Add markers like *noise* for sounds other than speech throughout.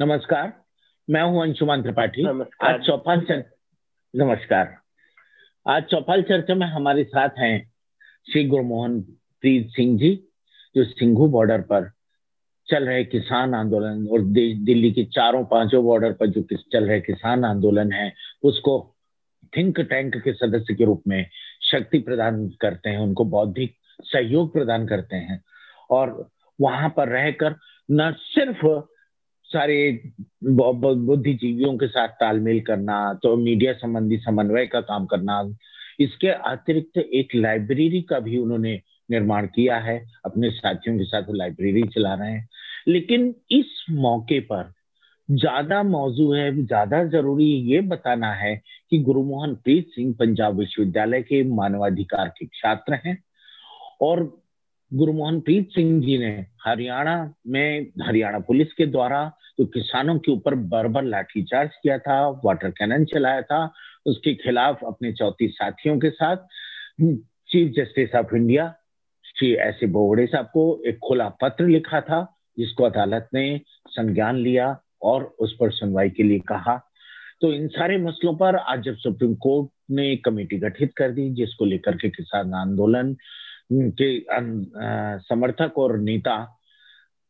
नमस्कार मैं हूँ अंशुमान त्रिपाठी। आज चौपाल चर... नमस्कार। आज चौपाल चर्चा में हमारे साथ हैं श्री गुरमोहन प्रीत सिंह जी जो सिंघू बॉर्डर पर चल रहे किसान आंदोलन और दिल्ली के चारों पाँचों बॉर्डर पर जो चल रहे किसान आंदोलन है उसको थिंक टैंक के सदस्य के रूप में शक्ति प्रदान करते हैं उनको बौद्धिक सहयोग प्रदान करते हैं। और वहाँ पर रहकर न सिर्फ़ सारे बुद्धिजीवियों के साथ तालमेल करना तो मीडिया संबंधी समन्वय का काम करना, इसके अतिरिक्त एक लाइब्रेरी का भी उन्होंने निर्माण किया है। अपने साथियों के साथ लाइब्रेरी चला रहे हैं। लेकिन इस मौके पर ज़्यादा मौजू है, ज़्यादा ज़रूरी ये बताना है कि गुरुमोहन प्रीत सिंह पंजाब विश्वविद्यालय के मानवाधिकार के छात्र हैं और गुरुमोहन प्रीत सिंह जी ने हरियाणा में, हरियाणा पुलिस के द्वारा तो किसानों के ऊपर बर्बर लाठीचार्ज किया था, वाटर कैनन चलाया था, उसके खिलाफ अपने चौतीस साथियों के साथ chief justice of India, Shri S A Bobde साहब को एक खुला पत्र लिखा था, जिसको अदालत ने संज्ञान लिया और उस पर सुनवाई के लिए कहा। तो इन सारे मसलों पर आज जब सुप्रीम कोर्ट ने कमेटी गठित कर दी, जिसको लेकर के किसान आंदोलन के समर्थक और नेता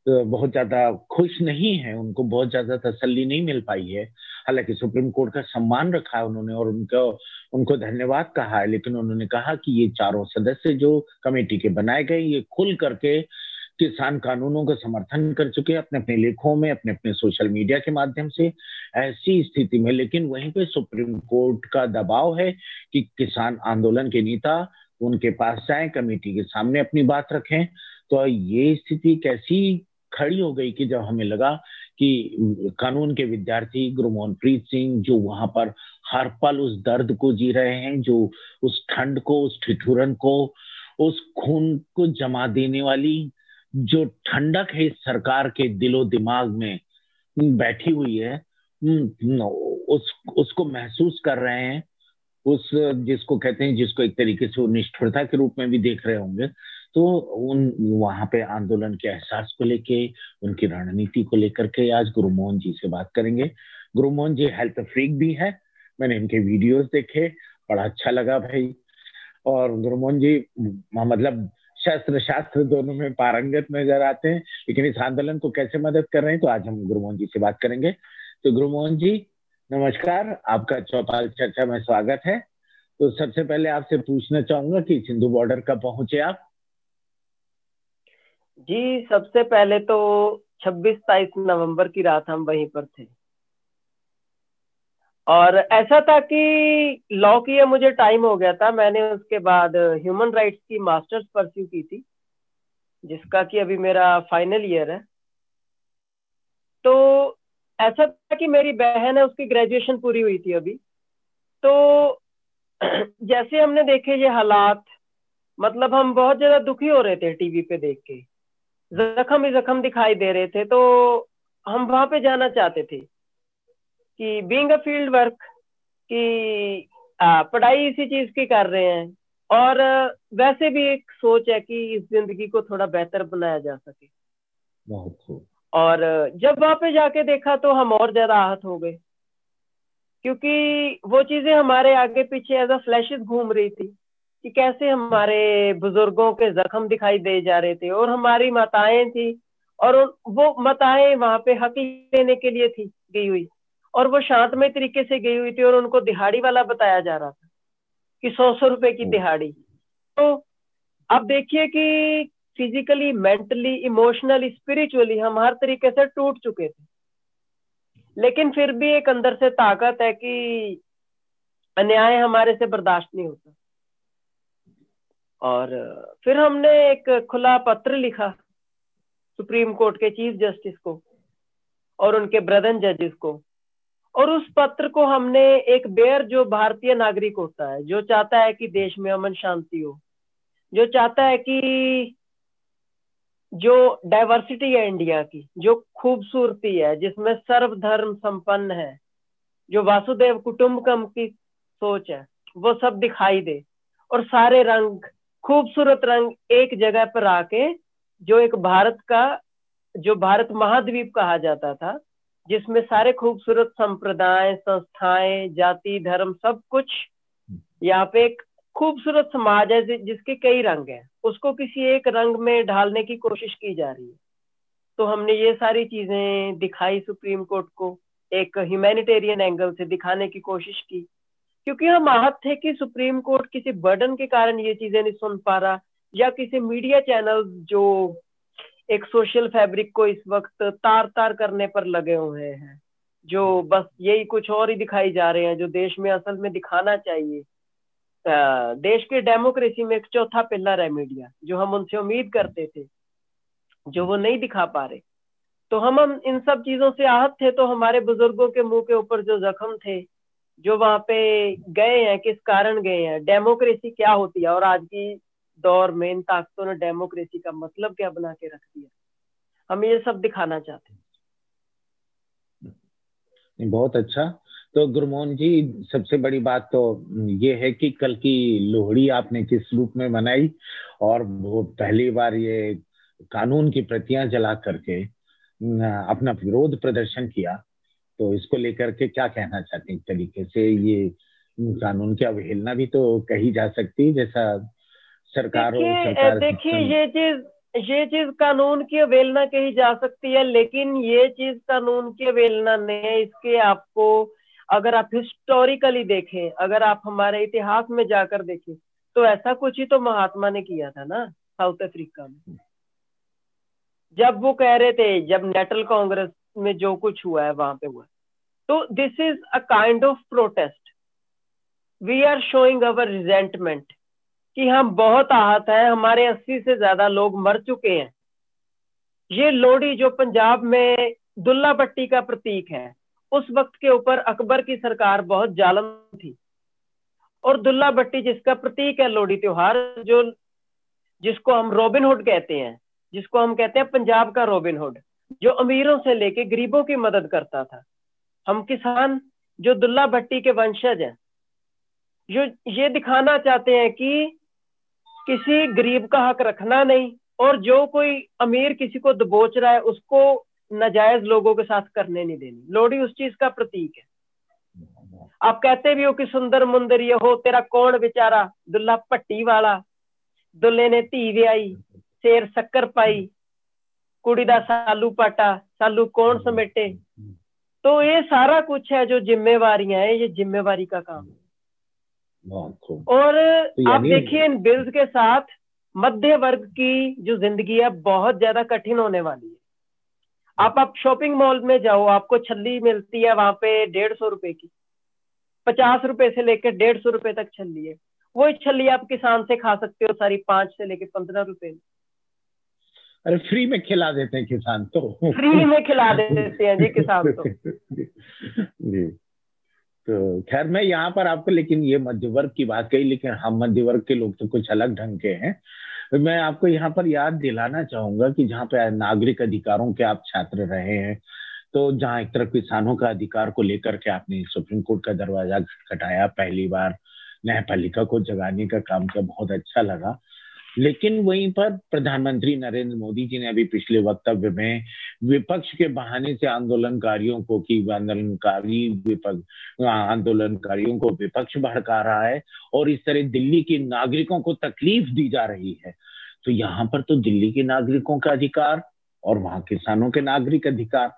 बहुत ज़्यादा खुश नहीं है, उनको बहुत ज़्यादा तसल्ली नहीं मिल पाई है। हालाँकि सुप्रीम कोर्ट का सम्मान रखा है उन्होंने और उनको उनको धन्यवाद कहा है, लेकिन उन्होंने कहा कि ये चारों सदस्य जो कमेटी के बनाए गए, ये खुल करके किसान कानूनों का समर्थन कर चुके हैं अपने अपने लेखों में अपने अपने सोशल मीडिया के माध्यम से ऐसी स्थिति में। लेकिन वहीं पे सुप्रीम कोर्ट का दबाव है कि किसान आंदोलन के नेता उनके पास जाएँ, कमेटी के सामने अपनी बात रखें। तो ये स्थिति कैसी खड़ी हो गई कि जब हमें लगा कि कानून के विद्यार्थी गुरुमोहन प्रीत सिंह जो वहाँ पर हर पल उस दर्द को जी रहे हैं, जो उस ठंड को, उस ठिठुरन को, उस खून को जमा देने वाली, जो ठंडक है सरकार के दिलो दिमाग में बैठी हुई है उस, उसको महसूस कर रहे हैं उस, जिसको कहते हैं, जिसको एक तरीके से निष्ठुरता के रूप में भी देख रहे होंगे तो उन, वहाँ पे आंदोलन के एहसास को लेके, उनकी रणनीति को लेकर के आज गुरु मोहन जी से बात करेंगे। गुरुमोहन जी हेल्थ फ्रीक भी है, मैंने इनके वीडियोस देखे, बड़ा अच्छा लगा भाई। और गुरुमोहन जी मतलब शस्त्र शास्त्र दोनों में पारंगत नज़र आते हैं, लेकिन इस आंदोलन को कैसे मदद कर रहे हैं तो आज हम गुरुमोहन जी से बात करेंगे। तो गुरुमोहन जी नमस्कार, आपका चौपाल चर्चा में स्वागत है। तो सबसे पहले आपसे पूछना चाहूँगा कि सिंधु बॉर्डर कब पहुँचे आप? जी, सबसे पहले तो 26 ताईस नवंबर की रात हम वहीं पर थे। और ऐसा था कि लॉ की मुझे टाइम हो गया था। मैंने उसके बाद ह्यूमन राइट्स की मास्टर्स परस्यू की थी, जिसका कि अभी मेरा फाइनल ईयर है। तो ऐसा था कि मेरी बहन है, उसकी ग्रेजुएशन पूरी हुई थी अभी। तो *clears throat* जैसे हमने देखे ये हालात मतलब हम बहुत ज़्यादा दुखी हो रहे थे टीवी पे देख के। जख्म ही जख्म दिखाई दे रहे थे तो हम वहाँ पे जाना चाहते थे कि बीइंग अ फ़ील्ड वर्क कि पढ़ाई इसी चीज़ की कर रहे हैं। और वैसे भी एक सोच है कि इस ज़िंदगी को थोड़ा बेहतर बनाया जा सके। बहुत और जब वहाँ पे जाके देखा तो हम और ज़्यादा आहत हो गए। क्योंकि वो चीज़ें हमारे आगे पीछे एज अ फ्लैशेस घूम रही थी कि कैसे हमारे बुज़ुर्गों के जख्म दिखाई दे जा रहे थे और हमारी माताएँ थी और वो माताएँ वहाँ पे हक लेने के लिए थी गई हुई। और वो शांतमय तरीके से गई हुई थी और उनको दिहाड़ी वाला बताया जा रहा था कि सौ सौ रुपए की दिहाड़ी। तो अब देखिए कि फिजिकली मेंटली इमोशनली स्पिरिचुअली हम हर तरीके से टूट चुके थे। लेकिन फिर भी एक अंदर से ताकत है कि अन्याय हमारे से बर्दाश्त नहीं होता। और फिर हमने एक खुला पत्र लिखा सुप्रीम कोर्ट के चीफ जस्टिस को और उनके ब्रदर जजेस को। और उस पत्र को हमने एक बेयर जो भारतीय नागरिक होता है, जो चाहता है कि देश में अमन शांति हो, जो चाहता है कि जो डाइवर्सिटी है इंडिया की जो खूबसूरती है जिसमें सर्वधर्म संपन्न है जो वासुदेव कुटुंबकम की सोच है वो सब दिखाई दे। और सारे रंग खूबसूरत रंग एक जगह पर आके जो एक भारत का जो भारत महाद्वीप कहा जाता था जिसमें सारे खूबसूरत संप्रदाय संस्थाएँ जाति धर्म सब कुछ यहाँ पे एक खूबसूरत समाज है जिसके कई रंग हैं। उसको किसी एक रंग में ढालने की कोशिश की जा रही है। तो हमने ये सारी चीज़ें दिखाई सुप्रीम कोर्ट को, एक ह्यूमैनिटेरियन एंगल से दिखाने की कोशिश की। क्योंकि हम आहत थे कि सुप्रीम कोर्ट किसी बर्डन के कारण ये चीज़ें नहीं सुन पा रहा, या किसी मीडिया चैनल जो एक सोशल फैब्रिक को इस वक्त तार तार करने पर लगे हुए हैं, जो बस यही कुछ और ही दिखाई जा रहे हैं, जो देश में असल में दिखाना चाहिए। देश के डेमोक्रेसी में एक चौथा पिलर है मीडिया जो हम उनसे उम्मीद करते थे, जो वो नहीं दिखा पा रहे। तो हम हम इन सब चीज़ों से आहत थे तो हमारे बुज़ुर्गों के मुँह के ऊपर जो जख्म थे, जो वहाँ पे गए हैं, किस कारण गए हैं डेमोक्रेसी क्या होती है? और आज की दौर में इन ताकतों ने डेमोक्रेसी का मतलब क्या बना के रख दिया? हम ये सब दिखाना चाहते हैं। बहुत अच्छा। तो गुरमोहन जी सबसे बड़ी बात तो ये है कि कल की लोहड़ी आपने किस रूप में मनाई और वो पहली बार ये कानून की प्रतियाँ जला करके अपना विरोध प्रदर्शन किया। तो इसको लेकर के क्या कहना चाहते हैं तरीके से? ये कानून की अवहेलना भी तो कही जा सकती है जैसा सरकार देखिए ये चीज़ ये चीज़ कानून की अवेलना कही जा सकती है लेकिन ये चीज़ कानून की अवेलना नहीं इसके आपको अगर आप हिस्टोरिकली देखें अगर आप हमारे इतिहास में जाकर देखें तो ऐसा कुछ ही तो महात्मा ने किया था ना साउथ अफ्रीका में। जब वो कह रहे थे जब नेटल कांग्रेस में जो कुछ हुआ है वहाँ पे हुआ तो this is a kind of protest we are showing our resentment कि हम बहुत आहत हैं हमारे अस्सी से ज़्यादा लोग मर चुके हैं। ये लोहड़ी जो पंजाब में दुल्ला पट्टी का प्रतीक है उस वक्त के ऊपर अकबर की सरकार बहुत जालम थी। और दुल्ला भट्टी जिसका प्रतीक है लोहड़ी त्योहार, जो जिसको हम रॉबिनहुड कहते हैं, जिसको हम कहते हैं पंजाब का रॉबिनहुड जो अमीरों से लेके गरीबों की मदद करता था। हम किसान जो दुल्ला भट्टी के वंशज हैं, जो ये दिखाना चाहते हैं कि किसी गरीब का हक रखना नहीं, और जो कोई अमीर किसी को दबोच रहा है, उसको नाजायज लोगों के साथ करने नहीं देनी। लोहड़ी उस चीज़ का प्रतीक है। आप कहते भी हो कि सुंदर मुंदर ये हो तेरा कौन बेचारा? दुल्हा पट्टी वाला। दुल्ले ने धी व्याई शेर शक्कर पाई। कुड़ी दा सालू पाटा सालू कौन समेटे? तो ये सारा कुछ है जो जिम्मेवारियाँ है ये जिम्मेवारी का काम है। और तो आप देखिए इन बिल्स के साथ मध्य वर्ग की जो ज़िंदगी है बहुत ज़्यादा कठिन होने वाली है। आप आप शॉपिंग मॉल में जाओ आपको छल्ली मिलती है वहाँ पे डेढ़ सौ रुपए की। पचास रुपए से लेकर डेढ़ सौ रुपए तक छल्ली है। वो छल्ली आप किसान से खा सकते हो सारी पाँच से लेकर पंद्रह रुपए। में अरे फ्री में खिला देते हैं किसान तो। फ्री में खिला देते हैं जी किसान तो। *laughs* जी। तो खैर मैं यहाँ पर आपको लेकिन ये मध्य वर्ग की बात कही लेकिन हम मध्य वर्ग के लोग तो कुछ अलग ढंग के हैं। मैं आपको यहाँ पर याद दिलाना चाहूँगा कि जहाँ पे नागरिक अधिकारों के आप छात्र रहे हैं तो जहाँ एक तरफ़ किसानों का अधिकार को लेकर के आपने सुप्रीम कोर्ट का दरवाज़ा खटखटाया पहली बार, न्यायपालिका को जगाने का काम किया, बहुत अच्छा लगा। लेकिन वहीं पर प्रधानमंत्री नरेंद्र मोदी जी ने अभी पिछले वक्तव्य में विपक्ष के बहाने से आंदोलनकारियों को की, आंदोलनकारी विपक्ष आंदोलनकारियों को विपक्ष भड़का रहा है और इस तरह दिल्ली के नागरिकों को तकलीफ़ दी जा रही है। तो यहाँ पर तो दिल्ली के नागरिकों का अधिकार और वहाँ किसानों के नागरिक अधिकार।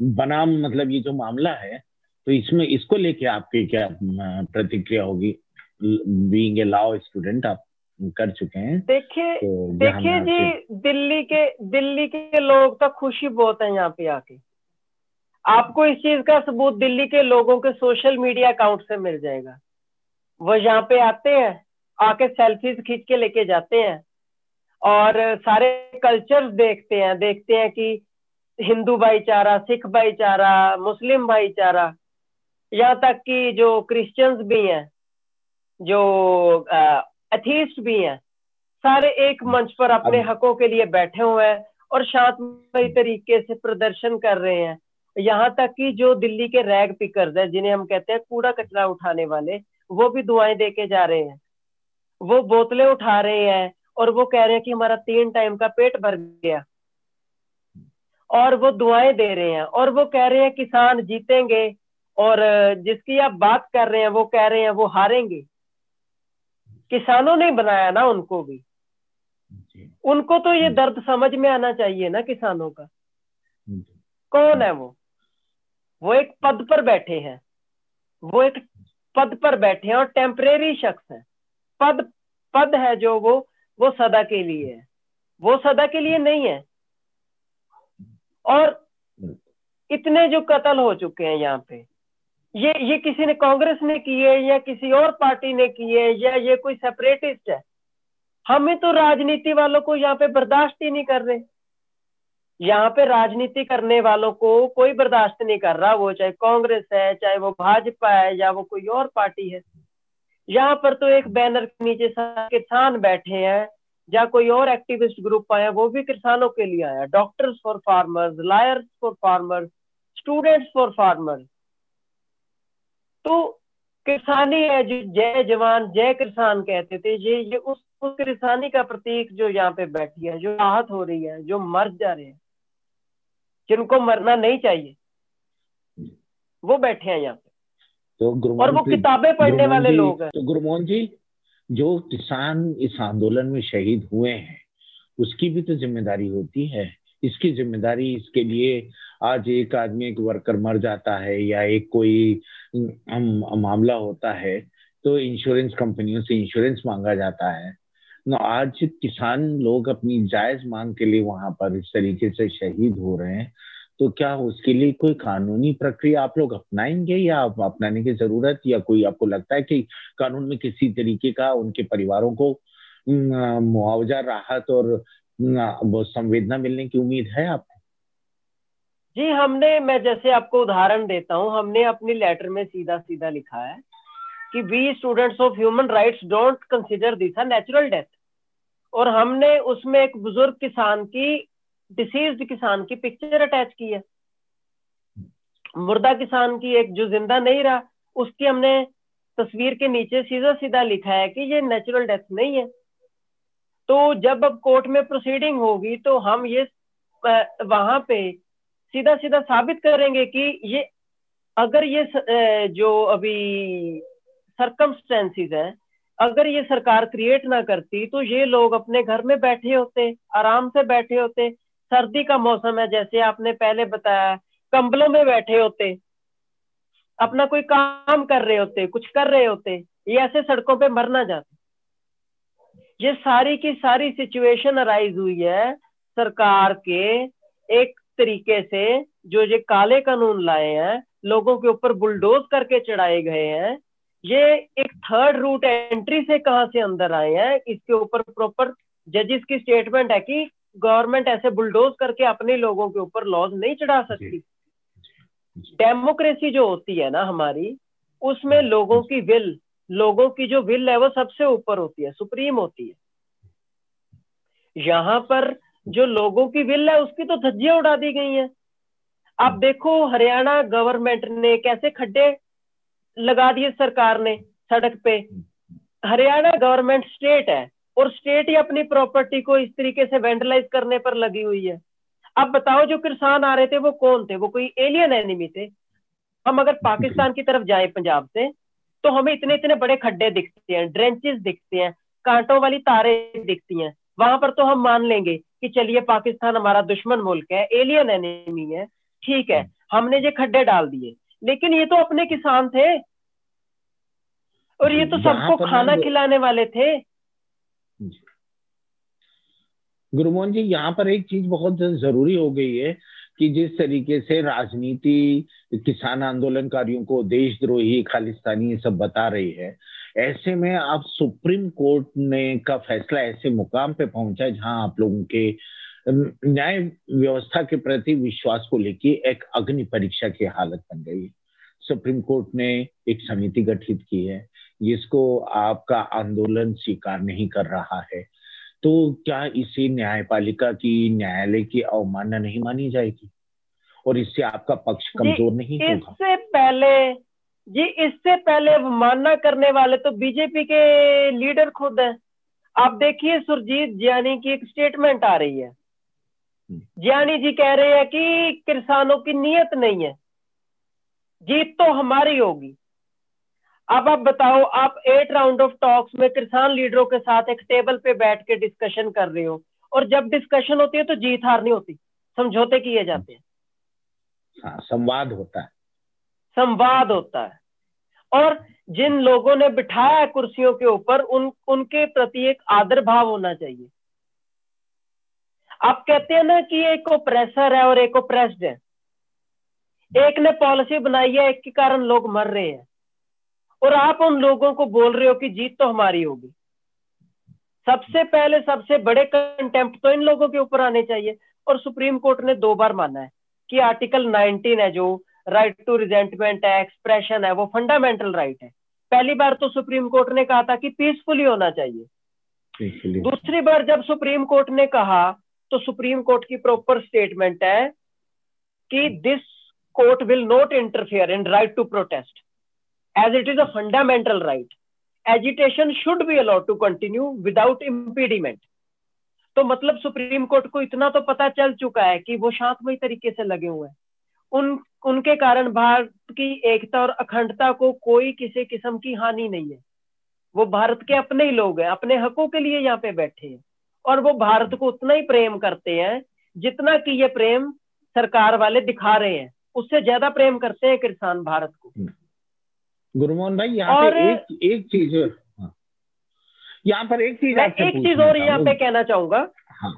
बनाम मतलब ये जो मामला है तो इसमें इसको लेके आपकी क्या प्रतिक्रिया होगी? बीइंग ए लॉ स्टूडेंट, आप कर चुके हैं। देखिए तो देखिए जी दिल्ली के दिल्ली के लोग तो खुशी बहुत है यहाँ पे आके। आपको इस चीज़ का सबूत दिल्ली के लोगों के सोशल मीडिया अकाउंट से मिल जाएगा। वो यहाँ पे आते हैं आके सेल्फीज खींच के लेके जाते हैं और सारे कल्चर देखते हैं देखते हैं कि हिंदू भाईचारा सिख भाईचारा मुस्लिम भाईचारा यहाँ तक कि जो क्रिश्चियंस भी हैं जो एथीस्ट भी हैं। सारे एक मंच पर अपने हकों के लिए बैठे हुए हैं और शांतमय तरीके से प्रदर्शन कर रहे हैं। यहाँ तक कि जो दिल्ली के रैग पिकर्स है जिन्हें हम कहते हैं कूड़ा कचरा उठाने वाले वो भी दुआएँ दे के जा रहे हैं। वो बोतलें उठा रहे हैं और वो कह रहे हैं कि हमारा तीन टाइम का पेट भर गया। और वो दुआएँ दे रहे हैं और वो कह रहे हैं किसान जीतेंगे और जिसकी आप बात कर रहे हैं वो कह रहे हैं वो हारेंगे। किसानों ने बनाया ना उनको भी। उनको तो ये दर्द समझ में आना चाहिए ना किसानों का। कौन है वो? वो एक पद पर बैठे हैं। वो एक पद पर बैठे हैं और टेम्परेरी शख्स है। पद पद है जो वो वो सदा के लिए है। वो सदा के लिए नहीं है। और इतने जो कत्ल हो चुके हैं यहाँ पे ये ये किसी ने कांग्रेस ने किए या किसी और पार्टी ने किए या ये कोई सेपरेटिस्ट है? हमें तो राजनीति वालों को यहाँ पे बर्दाश्त ही नहीं कर रहे। यहाँ पे राजनीति करने वालों को कोई बर्दाश्त नहीं कर रहा, वो चाहे कांग्रेस है, चाहे वो भाजपा है, या वो कोई और पार्टी है। यहाँ पर तो एक बैनर के नीचे किसान बैठे हैं, या कोई और एक्टिविस्ट ग्रुप आया, वो भी किसानों के लिए आया। Doctors for farmers, lawyers for farmers, students for farmers. तो किसानी है जो जय जवान जय किसान कहते थे ये ये उस उस किसानी का प्रतीक जो यहाँ पे बैठी है जो आहत हो रही है जो मर जा रहे हैं जिनको मरना नहीं चाहिए वो बैठे हैं यहाँ पे। तो और वो किताबें पढ़ने वाले लोग हैं। तो गुरुमोहन जी जो किसान इस आंदोलन में शहीद हुए हैं उसकी भी तो ज़िम्मेदारी होती है। इसकी ज़िम्मेदारी इसके लिए आज एक आदमी एक वर्कर मर जाता है या एक कोई मामला होता है तो इंश्योरेंस कंपनियों से इंश्योरेंस मांगा जाता है। ना, आज किसान लोग अपनी जायज़ मांग के लिए वहाँ पर इस तरीके से शहीद हो रहे हैं तो क्या उसके लिए कोई कानूनी प्रक्रिया आप लोग अपनाएँगे या आप अपनाने की ज़रूरत या कोई आपको लगता है कि कानून में किसी तरीके का उनके परिवारों को मुआवजा, राहत और संवेदना मिलने की उम्मीद है आपको जी, हमने, मैं जैसे आपको उदाहरण देता हूँ, हमने अपनी लेटर में सीधा सीधा लिखा है कि we students of human rights don't consider this a natural death और हमने उसमें एक बुज़ुर्ग किसान की डिसीज्ड किसान की पिक्चर अटैच की है। मुर्दा किसान की एक जो ज़िंदा नहीं रहा, उसकी हमने तस्वीर के नीचे सीधा सीधा लिखा है कि ये नेचुरल डेथ नहीं है। तो जब अब कोर्ट में प्रोसीडिंग होगी तो हम ये वहाँ पे सीधा सीधा साबित करेंगे कि ये, अगर ये जो अभी सरकमस्टेंसेस है, अगर ये सरकार क्रिएट ना करती तो ये लोग अपने घर में बैठे होते, आराम से बैठे होते। सर्दी का मौसम है, जैसे आपने पहले बताया, कंबलों में बैठे होते, अपना कोई काम कर रहे होते, कुछ कर रहे होते, ये ऐसे सड़कों पे मर ना जाते। ये सारी की सारी सिचुएशन अराइज हुई है, सरकार के एक तरीके से जो ये काले कानून लाए हैं लोगों के ऊपर बुलडोज करके चढ़ाए गए हैं ये एक थर्ड रूट एंट्री से कहा से अंदर आए हैं इसके ऊपर प्रॉपर जजिस की स्टेटमेंट है कि गवर्नमेंट ऐसे बुलडोज करके अपने लोगों के ऊपर लॉज नहीं चढ़ा सकती। डेमोक्रेसी जो होती है ना हमारी उसमें लोगों की विल लोगों की जो विल है वो सबसे ऊपर होती है सुप्रीम होती है। यहाँ पर जो लोगों की विल है, उसकी तो धज्जियाँ उड़ा दी गई हैं। आप देखो, हरियाणा गवर्नमेंट ने कैसे खड्डे लगा दिए सरकार ने सड़क पे। हरियाणा गवर्नमेंट स्टेट है, और स्टेट ही अपनी प्रॉपर्टी को इस तरीके से वेंडलाइज करने पर लगी हुई है। अब बताओ, जो किसान आ रहे थे, वो कौन थे? वो कोई एलियन एनिमी थे? हम अगर पाकिस्तान की तरफ़ जाए पंजाब से तो हमें इतने इतने बड़े खड्डे दिखते हैं ड्रेंचेस दिखते हैं, कांटों वाली तारे दिखती हैं। वहाँ पर तो हम मान लेंगे कि चलिए पाकिस्तान हमारा दुश्मन मुल्क है एलियन एनिमी है ठीक है हमने ये खड्डे डाल दिए। लेकिन ये तो अपने किसान थे। और ये तो सबको खाना खिलाने वाले थे। गुरुमोहन जी यहाँ पर एक चीज़ बहुत ज़रूरी हो गई है कि जिस तरीके से राजनीति किसान आंदोलनकारियों को देशद्रोही खालिस्तानी ये सब बता रही है ऐसे में आप सुप्रीम कोर्ट ने का फैसला ऐसे मुकाम पे पहुँचा है जहाँ आप लोगों के न्याय व्यवस्था के प्रति विश्वास को लेकर एक अग्नि परीक्षा की हालत बन गई है। सुप्रीम कोर्ट ने एक समिति गठित की है जिसको आपका आंदोलन स्वीकार नहीं कर रहा है। तो क्या इसे न्यायपालिका की न्यायालय की अवमानना नहीं मानी जाएगी? और इससे आपका पक्ष कमज़ोर नहीं होगा? इससे पहले जी इससे पहले अवमानना करने वाले तो बीजेपी के लीडर खुद है। आप देखिए सुरजीत जियानी की एक स्टेटमेंट आ रही है। ज्ञानी जी कह रहे हैं कि किसानों की नीयत नहीं है। जीत तो हमारी होगी। अब आप बताओ आप एट राउंड ऑफ़ टॉक्स में किसान लीडरों के साथ एक टेबल पे बैठ के डिस्कशन कर रहे हो और जब डिस्कशन होती है तो जीत हार नहीं होती। समझौते किए जाते हैं। हाँ, संवाद होता है। संवाद होता है। और जिन लोगों ने बिठाया है कुर्सियों के ऊपर, उन, उनके प्रति एक आदर भाव होना चाहिए। आप कहते हैं ना कि एक ओप्रेसर है और एक ओप्रेस्ड है। एक ने पॉलिसी बनाई है, एक के कारण लोग मर रहे हैं। और आप उन लोगों को बोल रहे हो कि जीत तो हमारी होगी। सबसे पहले सबसे बड़े कंटेम्प्ट तो इन लोगों के ऊपर आने चाहिए। और सुप्रीम कोर्ट ने दो बार माना है कि आर्टिकल 19 है जो राइट टू रिजेंटमेंट है एक्सप्रेशन है वो फंडामेंटल राइट है। पहली बार तो सुप्रीम कोर्ट ने कहा था कि पीसफुली होना चाहिए। दूसरी बार जब सुप्रीम कोर्ट ने कहा तो सुप्रीम कोर्ट की प्रॉपर स्टेटमेंट है कि this court will not interfere in right to protest as it is a fundamental right agitation should be allowed to continue without impediment तो मतलब सुप्रीम कोर्ट को इतना तो पता चल चुका है कि वो शांतमय तरीके से लगे हुए हैं। उन उनके कारण भारत की एकता और अखंडता को कोई किसी किस्म की हानि नहीं है। वो भारत के अपने ही लोग हैं अपने हकों के लिए यहाँ पे बैठे हैं। और वो भारत को उतना ही प्रेम करते हैं जितना कि ये प्रेम सरकार वाले दिखा रहे हैं। उससे ज़्यादा प्रेम करते हैं किसान भारत को। हम्म। गुरुमोहन भाई यहाँ और पे एक एक चीज़ हाँ। यहाँ पर एक चीज़ मैं एक चीज़ और यहाँ पे कहना चाहूँगा। हाँ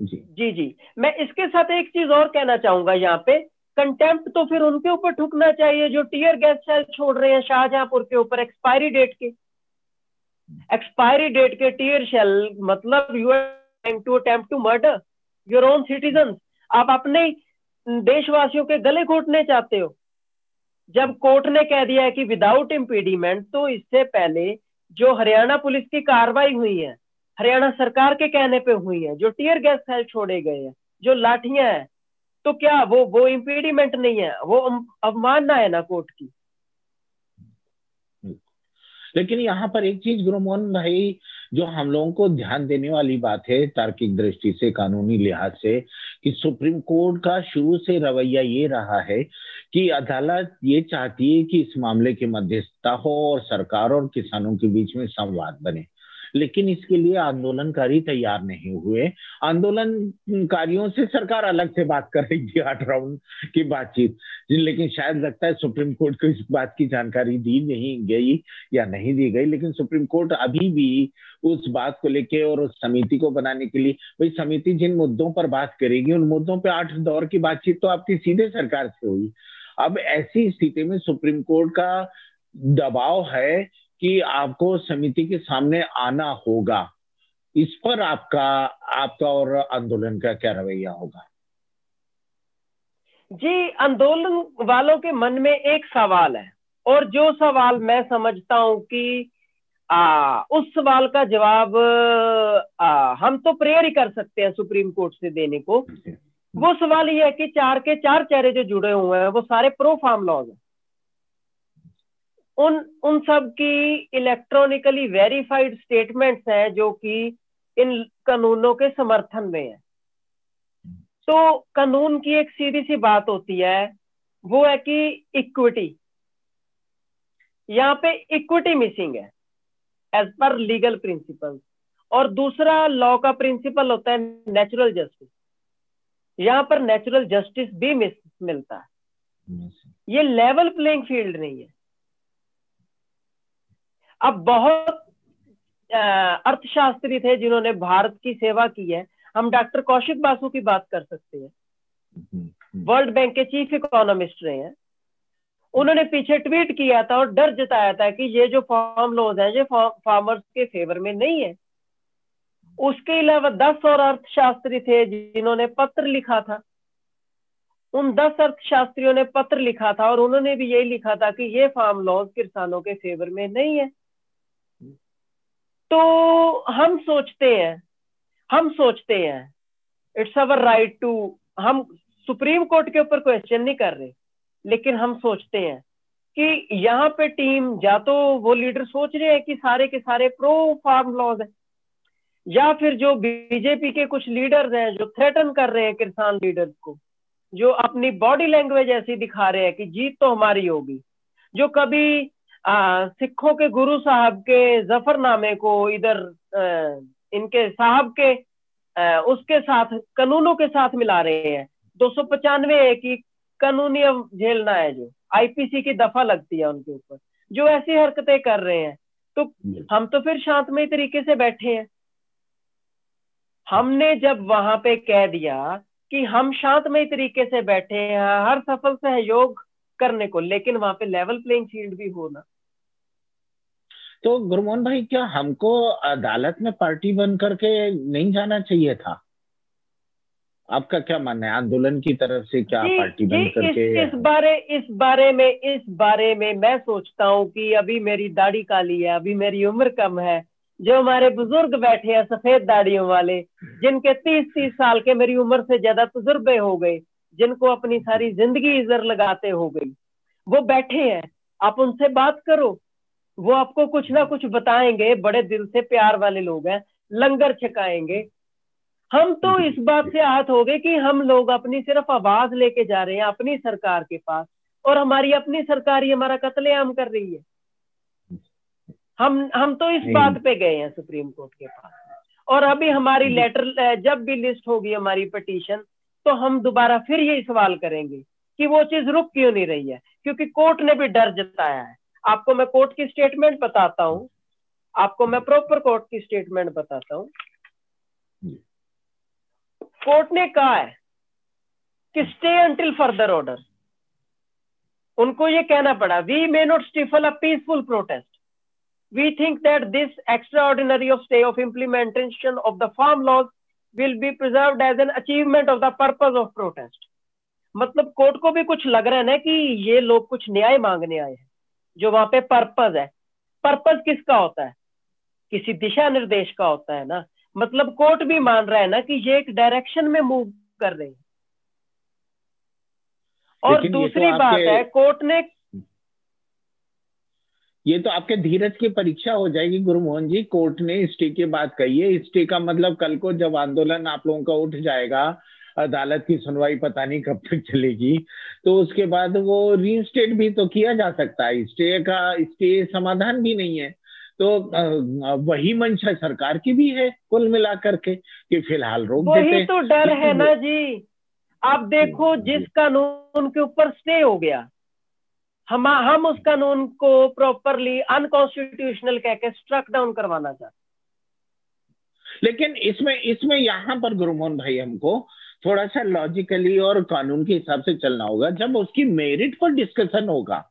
जी। जी जी। मैं इसके साथ एक चीज़ और कहना चाहूँगा यहाँ पे। कंटेम्प्ट तो फिर उनके ऊपर ठुकना चाहिए, जो टीयर गैस सेल छोड़ रहे हैं शाहजहांपुर के ऊपर एक्सपायरी डेट के। एक्सपायरी डेट के टीयर शेल मतलब you are to attempt to murder your own citizen आप अपने देशवासियों के गले घोटने चाहते हो। जब कोर्ट ने कह दिया है कि विदाउट इम्पीडिमेंट तो इससे पहले जो हरियाणा पुलिस की कार्रवाई हुई है, हरियाणा सरकार के कहने पे हुई है, जो टीयर गैस सेल छोड़े गए हैं, जो लाठियाँ हैं तो क्या वो वो इम्पीडिमेंट नहीं है? वो अवमानना है ना कोर्ट की? लेकिन यहाँ पर एक चीज़ गुरुमोहन भाई, जो हम लोगों को ध्यान देने वाली बात है तार्किक दृष्टि से, कानूनी लिहाज से, कि सुप्रीम कोर्ट का शुरू से रवैया ये रहा है कि अदालत ये चाहती है कि इस मामले की मध्यस्थता हो और सरकार और किसानों के बीच में संवाद बने। लेकिन इसके लिए आंदोलनकारी तैयार नहीं हुए। आंदोलनकारियों से सरकार अलग से बात कर रही थी आठ राउंड की बातचीत। लेकिन शायद लगता है सुप्रीम कोर्ट को इस बात की जानकारी दी नहीं गई या नहीं दी गई, लेकिन सुप्रीम कोर्ट अभी भी उस बात को लेके और उस समिति को बनाने के लिए, भाई समिति जिन मुद्दों पर बात करेगी, उन मुद्दों पर आठ दौर की बातचीत तो आपकी सीधे सरकार से हुई। अब ऐसी स्थिति में सुप्रीम कोर्ट का दबाव है कि आपको समिति के सामने आना होगा। इस पर आपका आपका और आंदोलन का क्या रवैया होगा? जी आंदोलन वालों के मन में एक सवाल है और जो सवाल मैं समझता हूँ कि आ, उस सवाल का जवाब आ, हम तो प्रेयर ही कर सकते हैं सुप्रीम कोर्ट से देने को। वो सवाल ये है कि चार के चार चेहरे जो जुड़े हुए हैं वो सारे प्रो फार्म लॉज हैं। उन उन सब की इलेक्ट्रॉनिकली वेरीफाइड स्टेटमेंट्स हैं जो कि इन कानूनों के समर्थन में है। तो कानून की एक सीधी सी बात होती है वो है कि इक्विटी यहाँ पे इक्विटी मिसिंग है एज पर लीगल प्रिंसिपल और दूसरा लॉ का प्रिंसिपल होता है नेचुरल जस्टिस यहाँ पर नेचुरल जस्टिस भी मिस मिलता है। ये लेवल प्लेइंग फ़ील्ड नहीं है। अब बहुत अर्थशास्त्री थे जिन्होंने भारत की सेवा की है। हम डॉक्टर कौशिक बासु की बात कर सकते हैं। वर्ल्ड बैंक के चीफ इकोनॉमिस्ट रहे हैं। उन्होंने पीछे ट्वीट किया था और डर जताया था कि ये जो फार्म लॉज है ये फार्मर्स के फेवर में नहीं है। उसके अलावा दस और अर्थशास्त्री थे जिन्होंने पत्र लिखा था। उन दस अर्थशास्त्रियों ने पत्र लिखा था और उन्होंने भी यही लिखा था कि ये फार्म लॉज किसानों के फेवर में नहीं है। तो हम सोचते हैं, हम सोचते हैं इट्स अवर राइट टू हम सुप्रीम कोर्ट के ऊपर क्वेश्चन नहीं कर रहे, लेकिन हम सोचते हैं कि यहाँ पे टीम या तो वो लीडर सोच रहे हैं कि सारे के सारे प्रो फार्म लॉज है, या फिर जो बीजेपी के कुछ लीडर्स हैं, जो थ्रेटन कर रहे हैं किसान लीडर्स को, जो अपनी बॉडी लैंग्वेज ऐसी दिखा रहे हैं कि जीत तो हमारी होगी, जो कभी सिखों के गुरु साहब के जफरनामे को इधर इनके साहब के उसके साथ कानूनों के साथ मिला रहे हैं। दो सौ पचानवे की कानूनी झेलना है जो। आईपीसी की दफ़ा लगती है उनके ऊपर। जो ऐसी हरकतें कर रहे हैं तो हम तो फिर शांतमय तरीके से बैठे हैं। हमने जब वहाँ पे कह दिया कि हम शांतमय तरीके से बैठे हैं हर सफल सहयोग करने को लेकिन वहाँ पे लेवल प्लेइंग फ़ील्ड भी होना तो गुरमोहन भाई क्या हमको अदालत में पार्टी बन करके नहीं जाना चाहिए था? आपका क्या मानना है? आंदोलन की तरफ़ से क्या जी, पार्टी जी, बन करके इस, इस बारे इस बारे में इस बारे में मैं सोचता हूँ कि अभी मेरी दाढ़ी काली है अभी मेरी उम्र कम है। जो हमारे बुज़ुर्ग बैठे हैं सफ़ेद दाढ़ियों वाले जिनके तीस तीस साल के मेरी उम्र से ज़्यादा तजुर्बे हो गए जिनको अपनी सारी ज़िंदगी इजर लगाते हो गई वो बैठे हैं। आप उनसे बात करो वो आपको कुछ ना कुछ बताएँगे, बड़े दिल से प्यार वाले लोग हैं, लंगर छकाएँगे। हम तो इस बात से आहत हो गए कि हम लोग अपनी सिर्फ़ आवाज़ लेके जा रहे हैं, अपनी सरकार के पास, और हमारी अपनी सरकार ही हमारा कत्लेआम कर रही है। हम हम तो इस बात पे गए हैं सुप्रीम कोर्ट के पास। और अभी हमारी लेटर, जब भी लिस्ट होगी हमारी पटिशन तो हम दोबारा फिर यही सवाल करेंगे कि वो चीज़ रुक क्यों नहीं रही है? क्योंकि कोर्ट ने भी डर जताया है। आपको मैं कोर्ट की स्टेटमेंट बताता हूँ। आपको मैं प्रॉपर कोर्ट की स्टेटमेंट बताता हूँ। कोर्ट ने कहा है कि स्टे अंटिल फर्दर ऑर्डर उनको ये कहना पड़ा we may not stifle a peaceful protest we think that this extraordinary of stay of implementation of the farm laws will be preserved as an achievement of the purpose of protest. मतलब court को भी कुछ लग रहा है ना कि ये लोग कुछ न्याय मांगने आए हैं। जो वहाँ पे पर्पज है। पर्पज किसका होता है? किसी दिशा निर्देश का होता है ना? मतलब कोर्ट भी मान रहा है ना कि ये एक डायरेक्शन में मूव कर रहे हैं। और तो दूसरी तो बात है कोर्ट ने ये तो आपके धीरज की परीक्षा हो जाएगी गुरु मोहन जी। कोर्ट ने स्टे की बात कही है। स्टे का मतलब कल को जब आंदोलन आप लोगों का उठ जाएगा अदालत की सुनवाई पता नहीं कब तक चलेगी। तो उसके बाद वो रीइंस्टेट भी तो किया जा सकता है। स्टे का स्टे समाधान भी नहीं है। तो वही मंशा सरकार की भी है कुल मिलाकर के कि फ़िलहाल रोक देते तो डर है ना जी। आप देखो जिस कानून के ऊपर स्टे हो गया हम हम उस कानून को प्रॉपरली अनकॉन्स्टिट्यूशनल कह के स्ट्रक डाउन करवाना चाहते लेकिन इसमें इसमें यहाँ पर गुरुमोहन भाई हमको थोड़ा सा लॉजिकली और कानून के हिसाब से चलना होगा। जब उसकी मेरिट पर डिस्कशन होगा,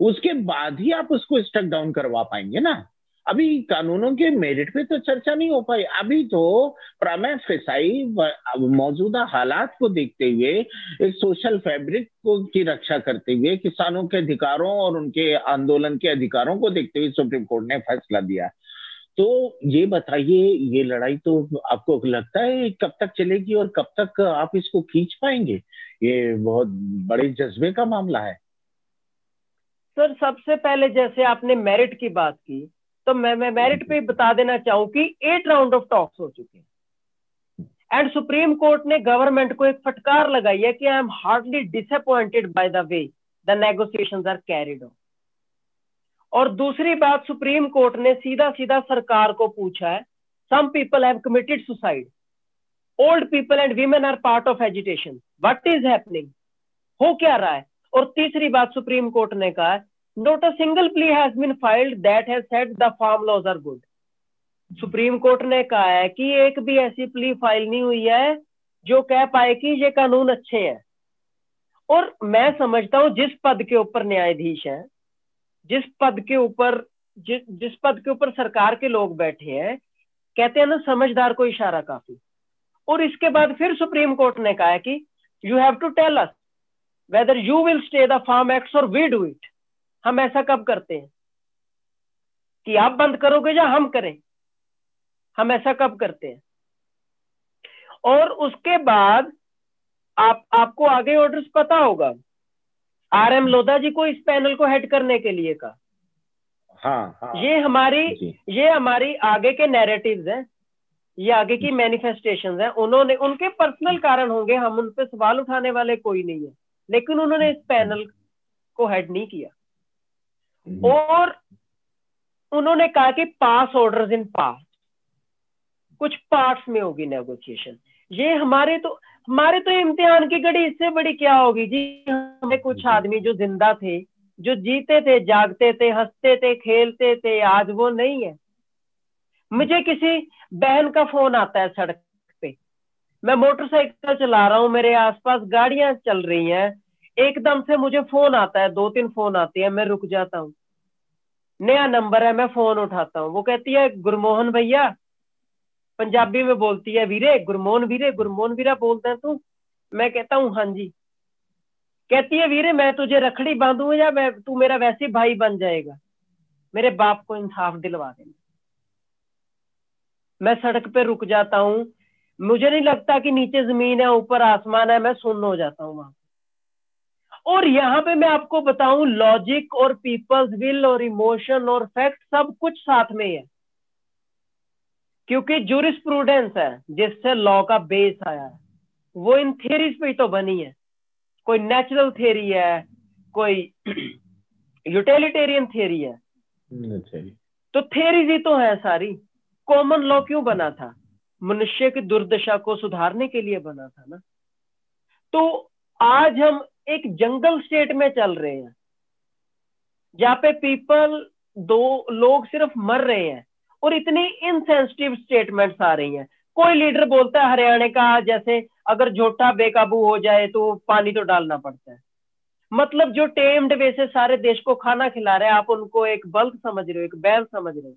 उसके बाद ही आप उसको स्टक डाउन करवा पाएँगे ना। अभी कानूनों के मेरिट पे तो चर्चा नहीं हो पाई। अभी तो प्रमेय फिसाई मौजूदा हालात को देखते हुए, एक सोशल फैब्रिक को, की रक्षा करते हुए, किसानों के अधिकारों और उनके आंदोलन के अधिकारों को देखते हुए सुप्रीम कोर्ट ने फैसला दिया। तो ये बताइए, ये लड़ाई तो आपको लगता है कब तक चलेगी और कब तक आप इसको खींच पाएँगे? ये बहुत बड़े जज्बे का मामला है। सर, सबसे पहले जैसे आपने मेरिट की बात की तो मैं मैं मेरिट पे बता देना चाहूँ कि एट राउंड ऑफ़ टॉक्स हो चुके हैं। एंड सुप्रीम कोर्ट ने गवर्नमेंट को एक फटकार लगाई है कि I am hardly disappointed by the way the negotiations are carried on और दूसरी बात, सुप्रीम कोर्ट ने सीधा सीधा सरकार को पूछा है some people have committed suicide old people and women are part of agitation what is happening हो क्या रहा है? और तीसरी बात, सुप्रीम कोर्ट ने कहा not a single plea has been filed that has said the farm laws are good. Supreme court ने कहा है कि एक भी ऐसी प्ली फ़ाइल नहीं हुई है जो कह पाए कि ये कानून अच्छे हैं। और मैं समझता हूँ जिस पद के ऊपर न्यायाधीश हैं जिस पद के ऊपर जिस जिस पद के ऊपर सरकार के लोग बैठे हैं, कहते हैं ना, समझदार को इशारा काफ़ी। और इसके बाद फिर सुप्रीम कोर्ट ने कहा है कि you have to tell us whether you will stay the farm act और वी डू इट हम ऐसा कब करते हैं? कि आप बंद करोगे या हम करें? हम ऐसा कब करते हैं? और उसके बाद आप, आपको आगे ऑर्डर्स पता होगा। आर एम लोधा जी को इस पैनल को हेड करने के लिए का हाँ, हाँ, ये हमारी ये हमारी आगे के नैरेटिव्स हैं ये आगे की मैनिफेस्टेशन है। उन्होंने उनके पर्सनल कारण होंगे हम उन पर सवाल उठाने वाले कोई नहीं है। लेकिन उन्होंने इस पैनल को हेड नहीं किया। हम्म। और उन्होंने कहा कि पास ऑर्डर इन पास कुछ पार्ट्स में होगी नेगोशिएशन ये हमारे तो हमारे तो इम्तिहान की घड़ी इससे बड़ी क्या होगी? जी हमें कुछ आदमी जो ज़िंदा थे जो जीते थे जागते थे हँसते थे खेलते थे आज वो नहीं है। मुझे किसी बहन का फ़ोन आता है सड़क पे। मैं मोटरसाइकिल चला रहा हूँ मेरे आसपास गाड़ियाँ चल रही हैं। एकदम से मुझे फ़ोन आता है दो तीन फ़ोन आते हैं मैं रुक जाता हूँ। नया नंबर है मैं फ़ोन उठाता हूँ। वो कहती है गुरमोहन भैया पंजाबी में बोलती है वीरे गुरमोहन वीरे गुरमोहन वीरा बोलते हैं तू मैं कहता हूँ हाँ जी कहती है वीरे मैं तुझे रखड़ी बांधू या मैं तू मेरा वैसे भाई बन जाएगा मेरे बाप को इंसाफ दिलवा देना मैं सड़क पे रुक जाता हूँ मुझे नहीं लगता कि नीचे ज़मीन है ऊपर आसमान है मैं सुन हो जाता हूँ वहाँ और यहाँ पे मैं आपको बताऊँ लॉजिक और पीपल्स विल और इमोशन और फैक्ट सब कुछ साथ में है क्योंकि जूरिस प्रूडेंस है जिससे लॉ का बेस आया है। वो इन थियरीज पे ही तो बनी है। कोई नेचुरल थेरी है कोई *clears throat* यूटिलिटेरियन थेरी है। अच्छा तो थियरीज ही तो है सारी। कॉमन लॉ क्यों बना था? मनुष्य की दुर्दशा को सुधारने के लिए बना था ना। तो आज हम एक जंगल स्टेट में चल रहे हैं जहाँ पे पीपल दो लोग सिर्फ़ मर रहे हैं। और इतनी इनसेंसिटिव स्टेटमेंट्स आ रही हैं। कोई लीडर बोलता है, हरियाणा का, जैसे अगर झोटा बेकाबू हो जाए तो पानी तो डालना पड़ता है। मतलब जो टेम्ड वे से सारे देश को खाना खिला रहे हैं, आप उनको एक बल्क समझ रहे हो, एक बैल समझ रहे हो।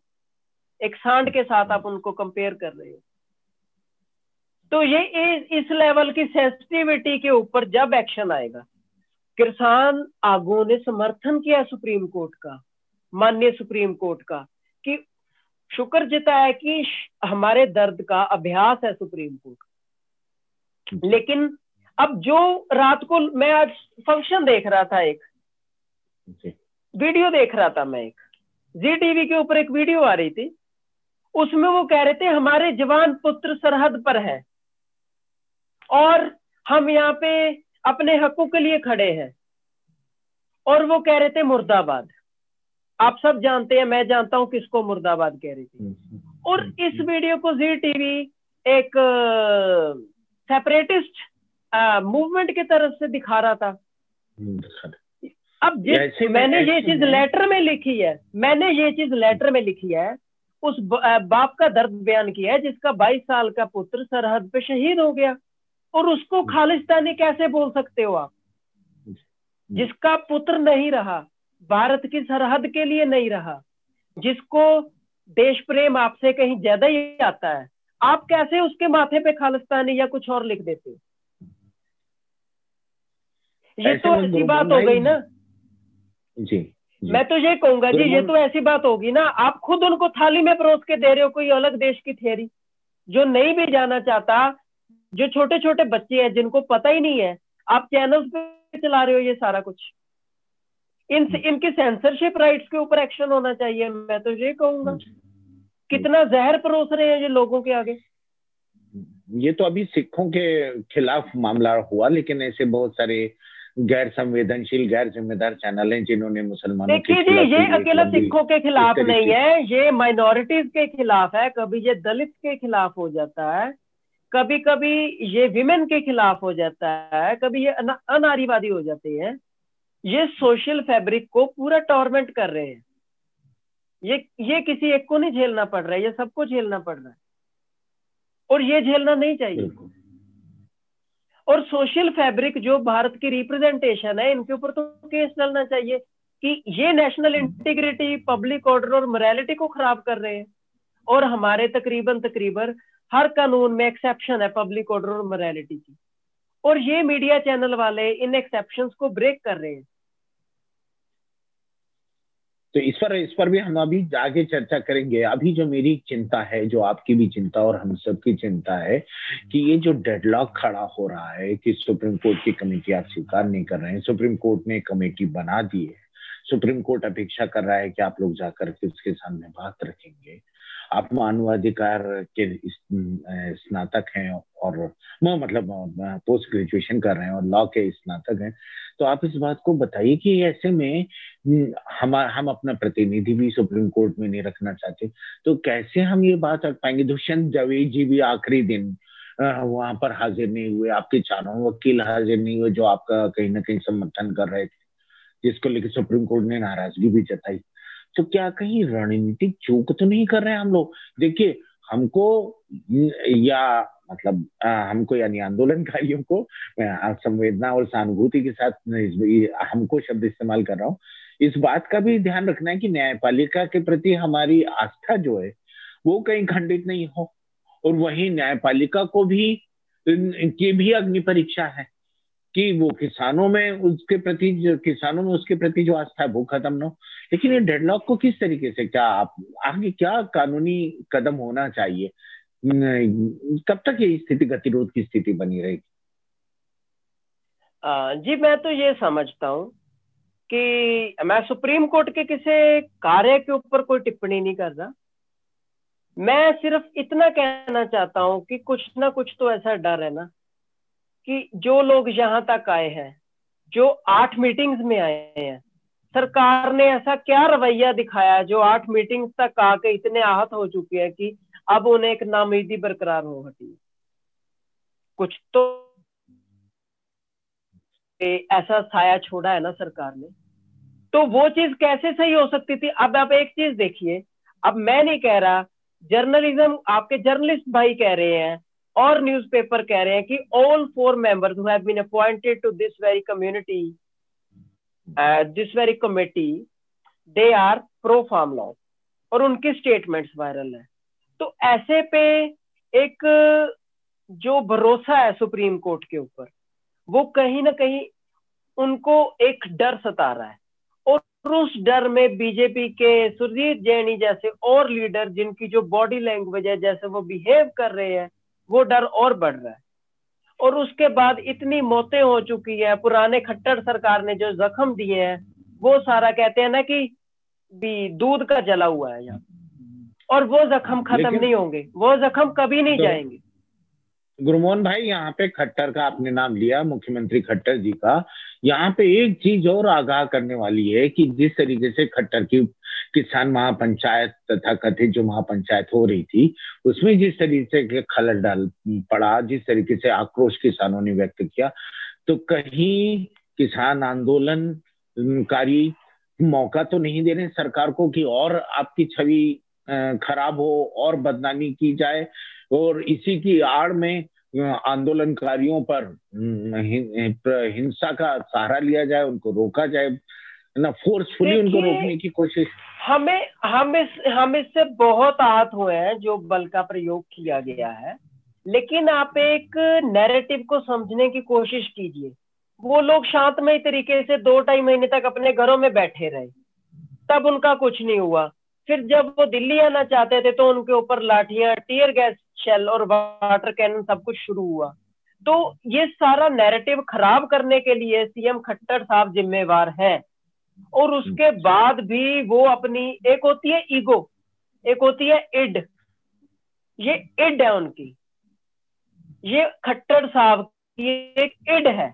एक सांड के साथ आप उनको कंपेयर कर रहे हो। तो ये इस लेवल की सेंसिटिविटी के ऊपर जब एक्शन आएगा, किसान आगो ने समर्थन किया सुप्रीम कोर्ट का, माननीय सुप्रीम कोर्ट का शुक्र जिताया कि हमारे दर्द का अभ्यास है सुप्रीम कोर्ट। लेकिन अब जो रात को मैं आज फ़ंक्शन देख रहा था एक। वीडियो देख रहा था मैं एक। जी टीवी के ऊपर एक वीडियो आ रही थी। उसमें वो कह रहे थे हमारे जवान पुत्र सरहद पर है और हम यहाँ पे अपने हकों के लिए खड़े हैं। और वो कह रहे थे मुर्दाबाद। आप सब जानते हैं मैं जानता हूँ किसको मुर्दाबाद कह रही थी। और इस वीडियो को जी टीवी एक सेपरेटिस्ट मूवमेंट की तरफ़ से दिखा रहा था। अब जिस मैंने ये चीज़ लेटर में लिखी है मैंने ये चीज़ लेटर में लिखी है उस बाप का दर्द बयान किया है जिसका 22 साल का पुत्र सरहद पे शहीद हो गया। और उसको खालिस्तानी कैसे बोल सकते हो आप? जिसका पुत्र नहीं रहा भारत की सरहद के लिए नहीं रहा जिसको देश प्रेम आपसे कहीं ज़्यादा ही आता है। आप कैसे उसके माथे पे खालिस्तानी या कुछ और लिख देते? ये तो ऐसी बात हो गई ना। जी, जी। मैं तो ये कहूँगा जी ये तो ऐसी बात होगी ना आप खुद उनको थाली में परोस के दे रहे हो कोई अलग देश की थियरी जो नहीं भी जाना चाहता जो छोटे छोटे बच्चे हैं जिनको पता ही नहीं है। आप चैनल पे चला रहे हो ये सारा कुछ। इन इनके सेंसरशिप राइट्स के ऊपर एक्शन होना चाहिए मैं तो ये कहूँगा। कितना जहर परोस रहे हैं ये लोगों के आगे? ये तो अभी सिखों के खिलाफ मामला हुआ लेकिन ऐसे बहुत सारे गैर संवेदनशील गैर जिम्मेदार चैनल हैं जिन्होंने मुसलमानों देखिए जी ये अकेला सिखों के खिलाफ नहीं है ये माइनॉरिटीज के खिलाफ है कभी ये दलित के खिलाफ हो जाता है कभी कभी ये विमेन के खिलाफ हो जाता है कभी ये अनारीवादी हो जाते हैं। ये सोशल फैब्रिक को पूरा टॉर्मेंट कर रहे हैं। ये ये किसी एक को नहीं झेलना पड़ रहा है ये सबको झेलना पड़ रहा है। और ये झेलना नहीं चाहिए। और सोशल फैब्रिक जो भारत की रिप्रेजेंटेशन है इनके ऊपर तो केस चलना चाहिए कि ये नेशनल इंटीग्रिटी पब्लिक ऑर्डर और मोरालिटी को खराब कर रहे हैं। और हमारे तकरीबन तकरीबन हर कानून में एक्सेप्शन है पब्लिक ऑर्डर और मोरालिटी की। और ये मीडिया चैनल वाले इन एक्सेप्शन को ब्रेक कर रहे हैं। तो इस पर इस पर भी हम अभी जाके चर्चा करेंगे। अभी जो मेरी चिंता है, जो आपकी भी चिंता और हम सबकी चिंता है कि ये जो डेडलॉक खड़ा हो रहा है कि सुप्रीम कोर्ट की कमेटी आप स्वीकार नहीं कर रहे हैं, सुप्रीम कोर्ट ने कमेटी बना दी है, सुप्रीम कोर्ट अपेक्षा कर रहा है कि आप लोग जाकर के उसके सामने बात रखेंगे। आप मानवाधिकार के स्नातक हैं और मतलब पोस्ट ग्रेजुएशन कर रहे हैं और लॉ के स्नातक हैं। तो आप इस बात को बताइए कि ऐसे में हम हम अपना प्रतिनिधि भी सुप्रीम कोर्ट में नहीं रखना चाहते तो कैसे हम ये बात रख पाएँगे? दुष्यंत जवेद जी भी आखिरी दिन वहाँ पर हाजिर नहीं हुए। आपके चारों वकील हाजिर नहीं हुए, जो आपका कहीं ना कहीं समर्थन कर रहे थे, जिसको लेकर सुप्रीम कोर्ट ने नाराज़गी भी जताई। तो क्या कहीं रणनीतिक चूक तो नहीं कर रहे हम लोग? देखिए हमको या मतलब आ, हमको यानी आंदोलनकारियों को संवेदना और सहानुभूति के साथ हमको शब्द इस्तेमाल कर रहा हूँ। इस बात का भी ध्यान रखना है कि न्यायपालिका के प्रति हमारी आस्था जो है वो कहीं खंडित नहीं हो। और वही न्यायपालिका को भी की भी अग्नि परीक्षा है कि वो किसानों में उसके प्रति किसानों में उसके प्रति जो आस्था है वो खत्म ना हो। लेकिन ये डेडलॉक को किस तरीके से, क्या आप आगे क्या कानूनी कदम होना चाहिए? कब तक ये स्थिति, गतिरोध की स्थिति बनी रहेगी? जी, मैं तो ये समझता हूँ कि मैं सुप्रीम कोर्ट के किसी कार्य के ऊपर कोई टिप्पणी नहीं कर रहा। मैं सिर्फ़ इतना कहना चाहता हूँ कि कुछ ना कुछ तो ऐसा डर है ना कि जो लोग यहाँ तक आए हैं, जो आठ मीटिंग्स में आए हैं सरकार ने ऐसा क्या रवैया दिखाया जो आठ मीटिंग तक आके इतने आहत हो चुके हैं कि अब उन्हें एक नामीदी बरकरार हो हटी? कुछ तो ऐसा साया छोड़ा है ना सरकार ने। तो वो चीज़ कैसे सही हो सकती थी? अब आप एक चीज़ देखिए। अब मैं नहीं कह रहा जर्नलिज्म आपके जर्नलिस्ट भाई कह रहे हैं और न्यूज़पेपर कह रहे हैं कि all four members who have been appointed to this very community this very committee they are pro farm law और उनके स्टेटमेंट्स वायरल है। तो ऐसे पे एक, जो भरोसा है सुप्रीम कोर्ट के ऊपर, वो कहीं ना कहीं उनको एक डर सता रहा है। और उस डर में बीजेपी के सुरजीत जैनी जैसे और लीडर जिनकी जो बॉडी लैंग्वेज है, जैसे वो बिहेव कर रहे हैं, वो डर और बढ़ रहा है। और उसके बाद इतनी मौतें हो चुकी है। पुराने खट्टर सरकार ने जो जख्म दिए हैं वो सारा कहते हैं ना कि भी दूध का जला हुआ है यहाँ। और वो जख्म खत्म नहीं होंगे। वो जख्म कभी नहीं तो, जाएँगे। गुरुमोहन भाई यहाँ पे खट्टर का आपने नाम लिया मुख्यमंत्री खट्टर जी का। यहाँ पे एक चीज़ और आगाह करने वाली है कि जिस तरीके से खट्टर की किसान महापंचायत तथा कथित जो महापंचायत हो रही थी उसमें जिस तरीके से खलल डाल पड़ा जिस तरीके से आक्रोश किसानों ने व्यक्त किया तो कहीं किसान आंदोलनकारी मौका तो नहीं दे रहे सरकार को कि और आपकी छवि खराब हो और बदनामी की जाए और इसी की आड़ में आंदोलनकारियों पर हिंसा का सहारा लिया जाए उनको रोका जाए ना फोर्सफुली उनको रोकने की कोशिश। हमें, हम इस, हम इससे बहुत आहत हुए हैं जो बल का प्रयोग किया गया है। लेकिन आप एक नैरेटिव को समझने की कोशिश कीजिए। वो लोग शांतमय तरीके से दो ढाई महीने तक अपने घरों में बैठे रहे। तब उनका कुछ नहीं हुआ। फिर जब वो दिल्ली आना चाहते थे तो उनके ऊपर लाठियाँ टीयर गैस शेल और वाटर कैनन सब कुछ शुरू हुआ। तो ये सारा नैरेटिव खराब करने के लिए सीएम खट्टर साहब जिम्मेवार है। और उसके बाद भी वो अपनी एक होती है ईगो एक होती है इड। ये इड है उनकी। ये खट्टर साहब की एक इड है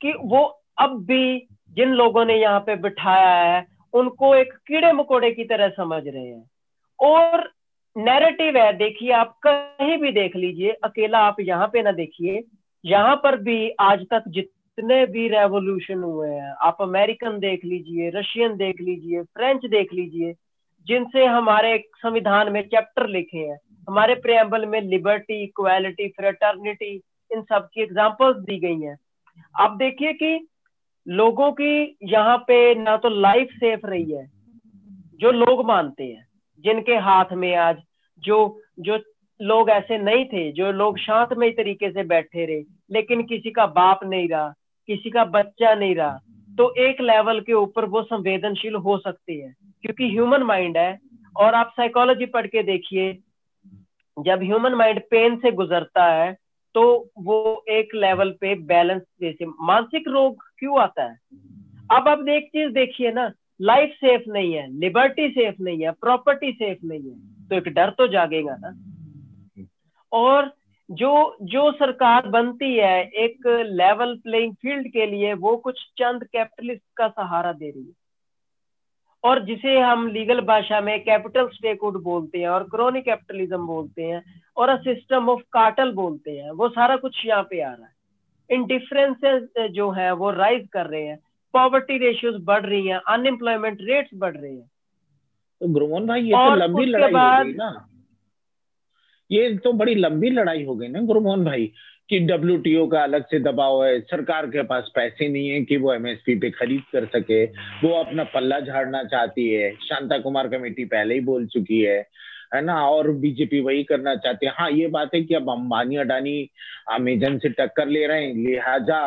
कि वो अब भी जिन लोगों ने यहाँ पे बिठाया है उनको एक कीड़े मकोड़े की तरह समझ रहे हैं। और नैरेटिव है देखिए आप कहीं भी देख लीजिए अकेला आप यहाँ पे ना देखिए यहाँ पर भी आज तक जितने भी रेवोल्यूशन हुए हैं। आप अमेरिकन देख लीजिए रशियन देख लीजिए फ्रेंच देख लीजिए, जिनसे हमारे संविधान में चैप्टर लिखे हैं। हमारे प्रेम्बल में लिबर्टी इक्वालिटी फ्रेटर्निटी इन सब की एग्जाम्पल्स दी गई हैं। आप देखिए कि लोगों की यहाँ पे ना तो लाइफ सेफ़ रही है, जो लोग मानते हैं, जिनके हाथ में आज जो जो लोग ऐसे नहीं थे, जो लोग शांतमय तरीके से बैठे रहे, लेकिन किसी का बाप नहीं रहा। किसी का बच्चा नहीं रहा तो एक लेवल के ऊपर वो संवेदनशील हो सकती है, क्योंकि ह्यूमन माइंड है, और आप साइकोलॉजी पढ़ के देखिए, जब ह्यूमन माइंड पेन से गुजरता है तो वो एक लेवल पे बैलेंस जैसे मानसिक रोग क्यों आता है? अब आप एक चीज़ देखिए ना लाइफ सेफ़ नहीं है लिबर्टी सेफ़ नहीं है प्रॉपर्टी सेफ़ नहीं है तो एक डर तो जागेगा ना। और जो जो सरकार बनती है एक लेवल प्लेइंग फ़ील्ड के लिए वो कुछ चंद कैपिटलिस्ट का सहारा दे रही है। और जिसे हम लीगल भाषा में कैपिटल स्टेकहुड बोलते हैं और क्रोनी कैपिटलिज्म बोलते हैं और अ सिस्टम ऑफ़ कार्टल बोलते हैं वो सारा कुछ यहाँ पे आ रहा है। इनडिफरेंसेस जो है वो राइज कर रहे हैं। पॉवर्टी रेशियोज बढ़ रही हैं अनएम्प्लॉयमेंट रेट्स बढ़ रहे हैं। तो भाई ये तो लंबी लड़ाई हो गई ना। ये तो बड़ी लंबी लड़ाई हो गई ना गुरुमोहन भाई कि डब्ल्यू का अलग से दबाव है सरकार के पास पैसे नहीं है कि वो एमएसपी पे खरीद कर सके वो अपना पल्ला झाड़ना चाहती है शांता कुमार कमेटी पहले ही बोल चुकी है है ना और बीजेपी वही करना चाहती है। हाँ ये बात है कि अब अंबानी अडानी अमेजन से टक्कर ले रहे हैं लिहाजा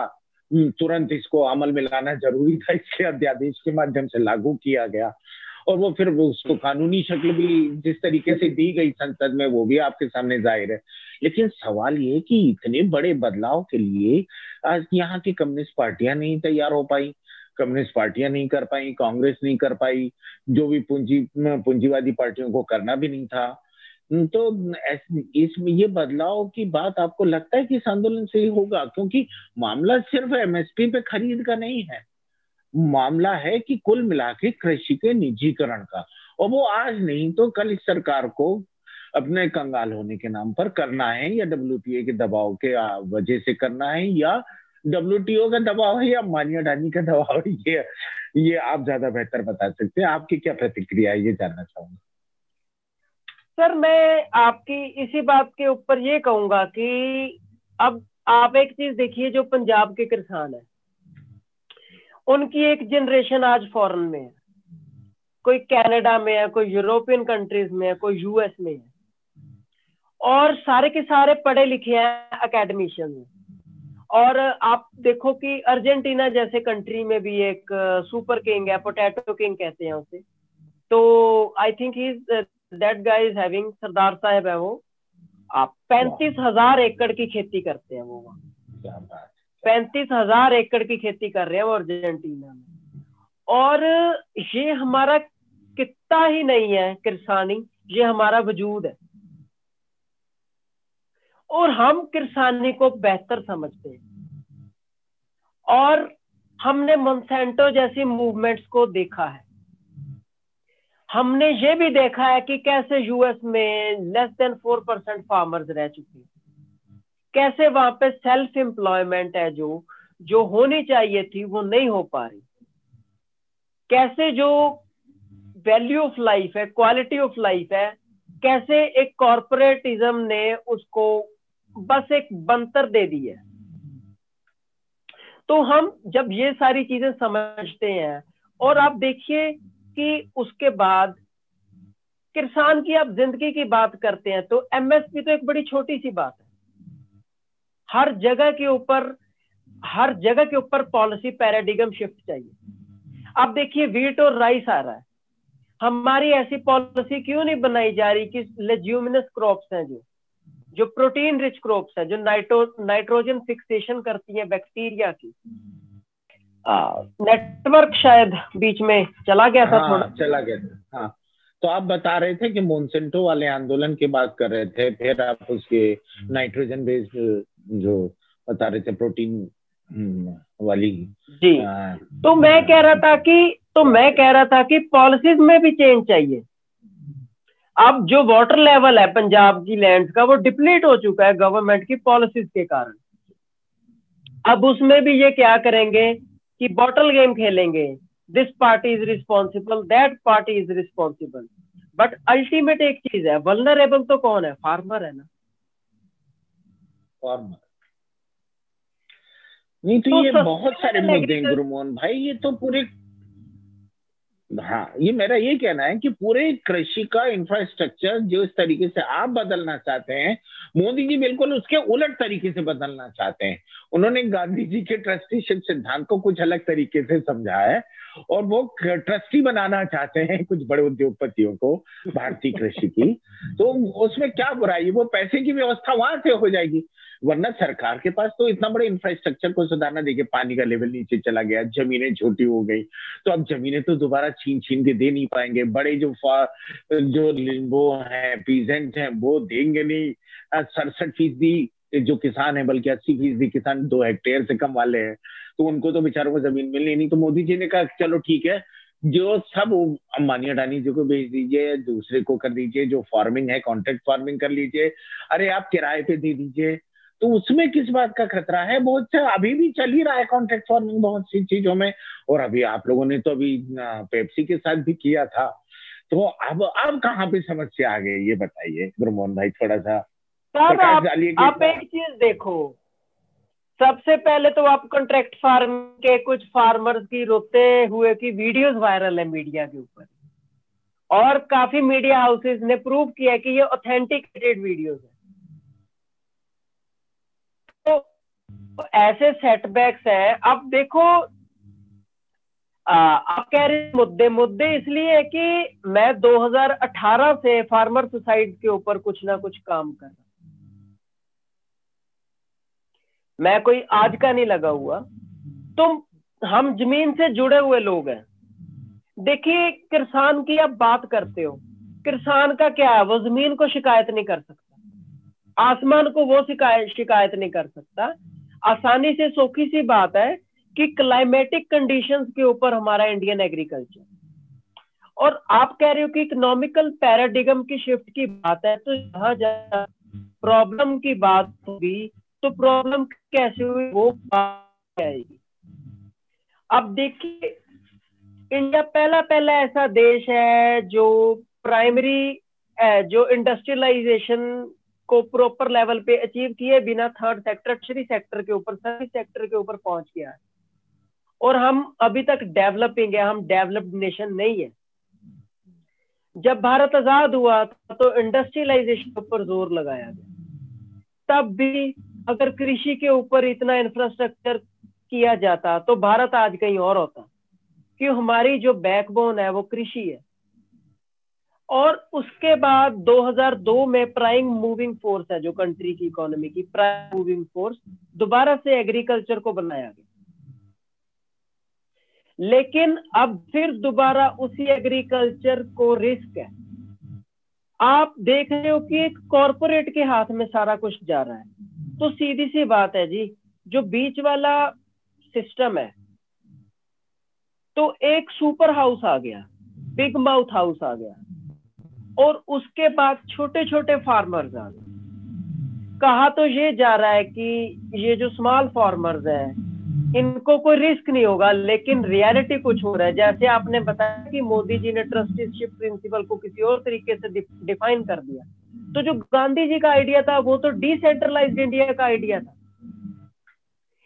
हम्म, तुरंत इसको अमल में लाना ज़रूरी था इसके अध्यादेश के माध्यम से लागू किया गया। और वो फिर उसको कानूनी शक्ल भी जिस तरीके से दी गई संसद में वो भी आपके सामने ज़ाहिर है। लेकिन सवाल ये कि इतने बड़े बदलाव के लिए आज यहाँ की कम्युनिस्ट पार्टियाँ नहीं तैयार हो पाई कम्युनिस्ट पार्टियाँ नहीं कर पाई कांग्रेस नहीं कर पाई जो भी पूंजी पूंजीवादी पार्टियों को करना भी नहीं था। तो इसमें ये बदलाव की बात आपको लगता है कि इस आंदोलन से ही होगा? क्योंकि मामला सिर्फ़ एमएसपी पे खरीद का नहीं है। मामला है कि कुल मिला के कृषि के निजीकरण का। और वो आज नहीं तो कल इस सरकार को अपने कंगाल होने के नाम पर करना है, या डब्ल्यू के दबाव के वजह से करना है, या डब्ल्यूटीओ का दबाव है, या मानिया डानी का दबाव है, ये ये आप ज़्यादा बेहतर बता सकते हैं। आपकी क्या प्रतिक्रिया है, ये जानना चाहूँगा। सर, मैं आपकी इसी बात के ऊपर ये कहूँगा कि अब आप एक चीज़ देखिए, जो पंजाब के किसान है। उनकी एक जनरेशन आज फॉरेन में है। कोई कनाडा में है कोई यूरोपियन कंट्रीज़ में है कोई यूएस में है। और सारे के सारे पढ़े लिखे हैं अकेडमिशियन और आप देखो कि अर्जेंटीना जैसे कंट्री में भी एक सुपर किंग है पोटैटो किंग कहते हैं उसे। तो I think he that guy is having सरदार साहब है वो। आप पैंतीस हज़ार एकड़ की खेती करते हैं वो पैंतीस हज़ार एकड़ की खेती कर रहे हैं वो अर्जेंटीना में। और ये हमारा कितना ही नहीं है किरसानी ये हमारा वजूद है। और हम किरसानी को बेहतर समझते हैं। और हमने मोन्सेंटो जैसी मूवमेंट्स को देखा है। हमने ये भी देखा है कि कैसे यूएस में less than four percent farmers रह चुके हैं। कैसे वहाँ पे सेल्फ एम्प्लॉयमेंट है जो जो होनी चाहिए थी, वो नहीं हो पा रही? कैसे जो वैल्यू ऑफ़ लाइफ है क्वालिटी ऑफ़ लाइफ है, कैसे एक कॉरपोरेटिज्म ने उसको बस एक बंतर दे दी है? तो हम जब ये सारी चीज़ें समझते हैं, और आप देखिए कि उसके बाद किसान की आप ज़िंदगी की बात करते हैं तो एमएसपी तो एक बड़ी छोटी सी बात है। हर जगह के ऊपर हर जगह के ऊपर पॉलिसी पैराडिगम शिफ्ट चाहिए। अब देखिए वीट और राइस आ रहा है। हमारी ऐसी पॉलिसी क्यों नहीं बनाई जा रही कि लेज्यूमिनस क्रॉप्स हैं जो? जो प्रोटीन रिच क्रॉप्स है जो नाइट्रो नाइट्रोजन फिक्सेशन करती है बैक्टीरिया की। नेटवर्क शायद बीच में चला गया था हाँ, थोड़ा। चला गया था। हाँ। तो आप बता रहे थे कि मोनसेंटो वाले आंदोलन की बात कर रहे थे फिर आप उसके नाइट्रोजन बेस्ड जो बता रहे थे प्रोटीन हम्म, वाली जी। आ, तो मैं कह रहा था कि तो मैं कह रहा था कि पॉलिसीज़ में भी चेंज चाहिए। अब जो वाटर लेवल है पंजाब की लैंड का वो डिप्लीट हो चुका है गवर्नमेंट की पॉलिसीज़ के कारण। अब उसमें भी ये क्या करेंगे कि बॉटल गेम खेलेंगे। This party is responsible that party is responsible but ultimate एक चीज़ है वलनरेबल तो कौन है? फार्मर है ना। फार्मर नहीं तो, तो ये बहुत सारे मुद्दे हैं गुरुमोहन भाई ये तो पूरे हाँ ये मेरा ये कहना है कि पूरे कृषि का इंफ्रास्ट्रक्चर जो इस तरीके से आप बदलना चाहते हैं मोदी जी बिल्कुल उसके उलट तरीके से बदलना चाहते हैं। उन्होंने गांधी जी के ट्रस्टीशिप सिद्धांत को कुछ अलग तरीके से समझा है। और वो ट्रस्टी बनाना चाहते हैं कुछ बड़े उद्योगपतियों को, भारतीय कृषि की। तो उसमें क्या बुराई? वो पैसे की व्यवस्था वहाँ से हो जाएगी। वरना सरकार के पास तो इतना बड़े इंफ्रास्ट्रक्चर को सुधारना, देखिए, पानी का लेवल नीचे चला गया, जमीनें छोटी हो गई। तो अब जमीनें तो दोबारा छीन छीन के दे नहीं पाएँगे। बड़े जो जो वो हैं पीजेंट हैं, वो देंगे नहीं। सड़सठ फ़ीसदी जो किसान है, बल्कि अस्सी फ़ीसदी किसान दो हेक्टेयर से कम वाले हैं तो उनको तो बेचारों को ज़मीन मिलनी नहीं। तो मोदी जी ने कहा चलो ठीक है, जो सब अंबानी अडानी जी को भेज दीजिए, दूसरे को कर दीजिए, जो फ़ार्मिंग है कॉन्ट्रैक्ट फ़ार्मिंग कर लीजिए। अरे आप किराए पे दे दीजिए। तो उसमें किस बात का खतरा है? बहुत सा, अभी भी चल ही रहा है कॉन्ट्रैक्ट फ़ार्मिंग बहुत सी चीज़ों में। और अभी आप लोगों ने तो अभी पेप्सी के साथ भी किया था। तो अब अब कहाँ पे समस्या आ गई, ये बताइए। गुरमोहन भाई, थोड़ा सा आप, आप एक चीज़ देखो। सबसे पहले तो आप कॉन्ट्रैक्ट फार्म के कुछ फार्मर्स की रोते हुए की वीडियोस वायरल है मीडिया के ऊपर। और काफ़ी मीडिया हाउसेस ने प्रूव किया कि ये ऑथेंटिकेटेड वीडियोस है। तो ऐसे सेटबैक्स है। अब देखो आप कह रहे मुद्दे मुद्दे इसलिए है कि मैं 2018 से फार्मर सुसाइड के ऊपर कुछ ना कुछ काम कर रहा मैं कोई आज का नहीं लगा हुआ। तुम, हम ज़मीन से जुड़े हुए लोग हैं। देखिए किसान की आप बात करते हो। किसान का क्या है? वो ज़मीन को शिकायत नहीं कर सकता। आसमान को वो शिकायत शिकायत नहीं कर सकता। आसानी से सौखी सी बात है कि क्लाइमेटिक कंडीशंस के ऊपर हमारा इंडियन एग्रीकल्चर और आप कह रहे हो कि इकोनॉमिकल पैराडिगम की शिफ्ट की बात है तो जहाँ प्रॉब्लम की बात होगी तो प्रॉब्लम कैसे हुई, वो आएगी। अब देखिए, इंडिया पहला पहला ऐसा देश है जो प्राइमरी जो इंडस्ट्रियलाइजेशन को प्रॉपर लेवल पे अचीव किए बिना थर्ड सेक्टर थ्री सेक्टर के ऊपर सर्विस सेक्टर के ऊपर पहुँच गया है। और हम अभी तक डेवलपिंग है, हम डेवलप्ड नेशन नहीं है। जब भारत आज़ाद हुआ था तो इंडस्ट्रियलाइजेशन पर ज़ोर लगाया गया। तब भी अगर कृषि के ऊपर इतना इंफ्रास्ट्रक्चर किया जाता तो भारत आज कहीं और होता। क्यों हमारी जो बैकबोन है, वो कृषि है। और उसके बाद 2002 में प्राइम मूविंग फोर्स है, जो कंट्री की इकोनॉमी की प्राइम मूविंग फोर्स दोबारा से एग्रीकल्चर को बनाया गया। लेकिन अब फिर दोबारा उसी एग्रीकल्चर को रिस्क है। आप देख रहे हो कि एक कॉरपोरेट के हाथ में सारा कुछ जा रहा है। तो सीधी सी बात है जी, जो बीच वाला सिस्टम है तो एक सुपर हाउस आ गया बिग माउथ हाउस आ गया, और उसके बाद छोटे छोटे फार्मर्स आ गए। कहा तो ये जा रहा है कि ये जो स्मॉल फार्मर्स है, इनको कोई रिस्क नहीं होगा, लेकिन रियलिटी कुछ हो रहा है। जैसे आपने बताया कि मोदी जी ने ट्रस्टीशिप प्रिंसिपल को किसी और तरीके से डिफाइन कर दिया। तो जो गांधी जी का आइडिया था, वो तो डिसेंट्रलाइज इंडिया का आइडिया था।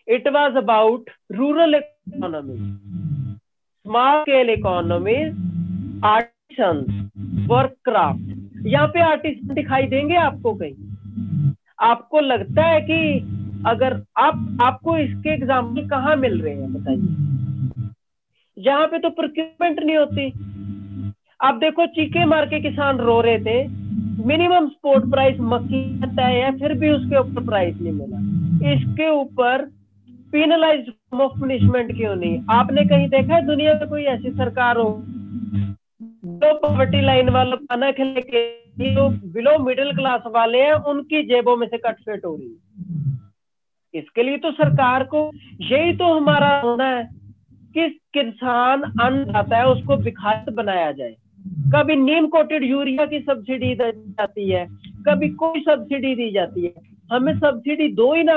It was about rural economy small scale economy artisan work craft यहाँ पे आर्टिस्ट दिखाई देंगे आपको कहीं। आपको लगता है कि अगर आप, आपको इसके एग्ज़ाम्पल कहाँ मिल रहे हैं, बताइए। यहाँ पे तो प्रोक्यूरमेंट नहीं होती। आप देखो, चीखे मार के किसान रो रहे थे। मिनिमम स्पोर्ट प्राइस मक्की तय है, फिर भी उसके ऊपर प्राइस नहीं मिला। इसके ऊपर पीनलाइज ऑफ़ पनिशमेंट क्यों नहीं? आपने कहीं देखा है दुनिया में कोई ऐसी सरकार हो, जो पॉवर्टी लाइन वालों खाना खिले के जो बिलो मिडिल क्लास वाले हैं, उनकी जेबों में से कटफेट हो रही है। इसके लिए तो सरकार को यही तो हमारा होना है कि किसान अन्न आता है, उसको विखात बनाया जाए। कभी नीम कोटेड यूरिया की सब्सिडी दी जाती है, कभी कोई सब्सिडी दी जाती है। हमें सब्सिडी दो ही ना,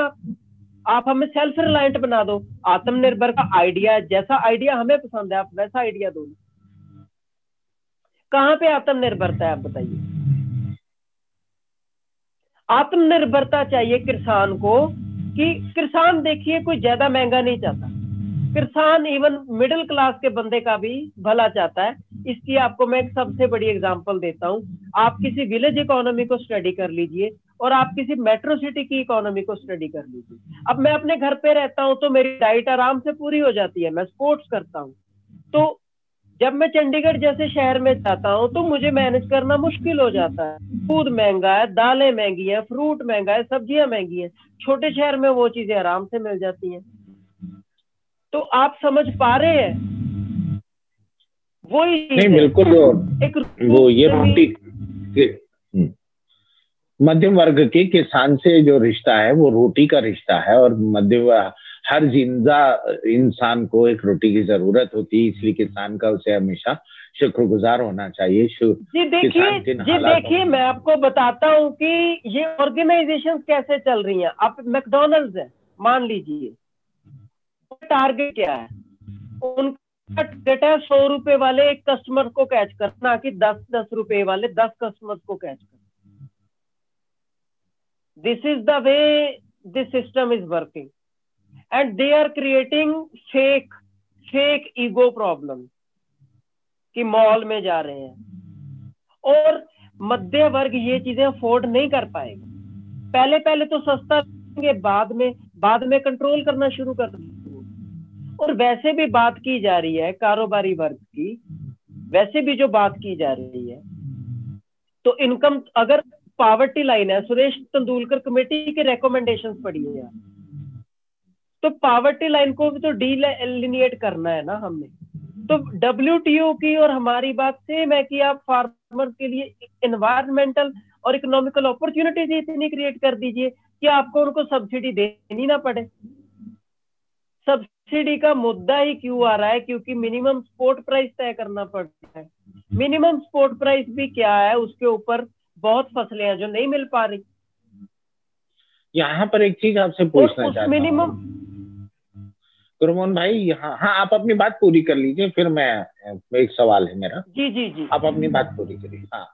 आप हमें सेल्फ रिलायंट बना दो। आत्मनिर्भर का आइडिया जैसा आइडिया हमें पसंद है, आप वैसा आइडिया दो। कहाँ पे आत्मनिर्भरता है, आप बताइए। आत्मनिर्भरता चाहिए किसान को कि किसान देखिए कोई ज़्यादा महँगा नहीं चाहता। किसान इवन मिडिल क्लास के बंदे का भी भला चाहता है। इसकी आपको मैं एक सबसे बड़ी एग्जांपल देता हूँ। आप किसी विलेज इकोनॉमी को स्टडी कर लीजिए और आप किसी मेट्रो सिटी की इकोनॉमी को स्टडी कर लीजिए। अब मैं अपने घर पे रहता हूँ तो मेरी डाइट आराम से पूरी हो जाती है, मैं स्पोर्ट्स करता हूँ। तो जब मैं चंडीगढ़ जैसे शहर में जाता हूँ तो मुझे मैनेज करना मुश्किल हो जाता है। दूध महँगा है, दालें महँगी है फ्रूट महँगा है, सब्ज़ियाँ महँगी है। छोटे शहर में वो चीज़ें आराम से मिल जाती हैं। तो आप समझ पा रहे हैं? वही नहीं बिल्कुल एक वो ये रोटी हम्म। मध्यम वर्ग के किसान से जो रिश्ता है वो रोटी का रिश्ता है और मध्य हर ज़िंदा इंसान को एक रोटी की ज़रूरत होती है इसलिए किसान का उसे हमेशा शुक्रगुजार होना चाहिए जी देखिए जी देखिए मैं आपको बताता हूँ कि ये ऑर्गेनाइजेशन कैसे चल रही हैं। आप मैकडोनल्ड है मान लीजिए। टारगेट क्या है? उनका टारगेट है सौ रुपए वाले एक कस्टमर को कैच करना कि दस दस रुपए वाले, दस कस्टमर को कैच करना। This is the way this system is working and they are creating fake fake ego problem कि मॉल में जा रहे हैं। और मध्य वर्ग ये चीज़ें अफोर्ड नहीं कर पाएगा। पहले पहले तो सस्ता बाद में बाद में कंट्रोल करना शुरू कर और वैसे भी बात की जा रही है कारोबारी वर्ग की, वैसे भी जो बात की जा रही है तो इनकम अगर पावर्टी लाइन है, सुरेश तेंदुलकर कमेटी के रिकमेंडेशन पड़ी है तो पावर्टी लाइन को भी तो डीलिनिएट करना है ना हमने। तो डब्ल्यू की और हमारी बात सेम है कि आप फार्मर के लिए इन्वायरमेंटल और इकोनॉमिकल अपॉर्चुनिटीज़ इतनी क्रिएट कर दीजिए कि आपको उनको सब्सिडी देनी ना पड़े। सब्सिडी का मुद्दा ही क्यों आ रहा है? क्योंकि मिनिमम स्पोर्ट प्राइस तय करना पड़ता है। मिनिमम स्पोर्ट प्राइस भी क्या है? उसके ऊपर बहुत फ़सलें हैं जो नहीं मिल पा रही। यहाँ पर एक चीज़ आपसे पूछना चाहता मिनिमम गुरमोहन भाई यहाँ हाँ आप अपनी बात पूरी कर लीजिए फिर मैं एक सवाल है मेरा। जी जी जी। आप अपनी बात पूरी करिए। हाँ।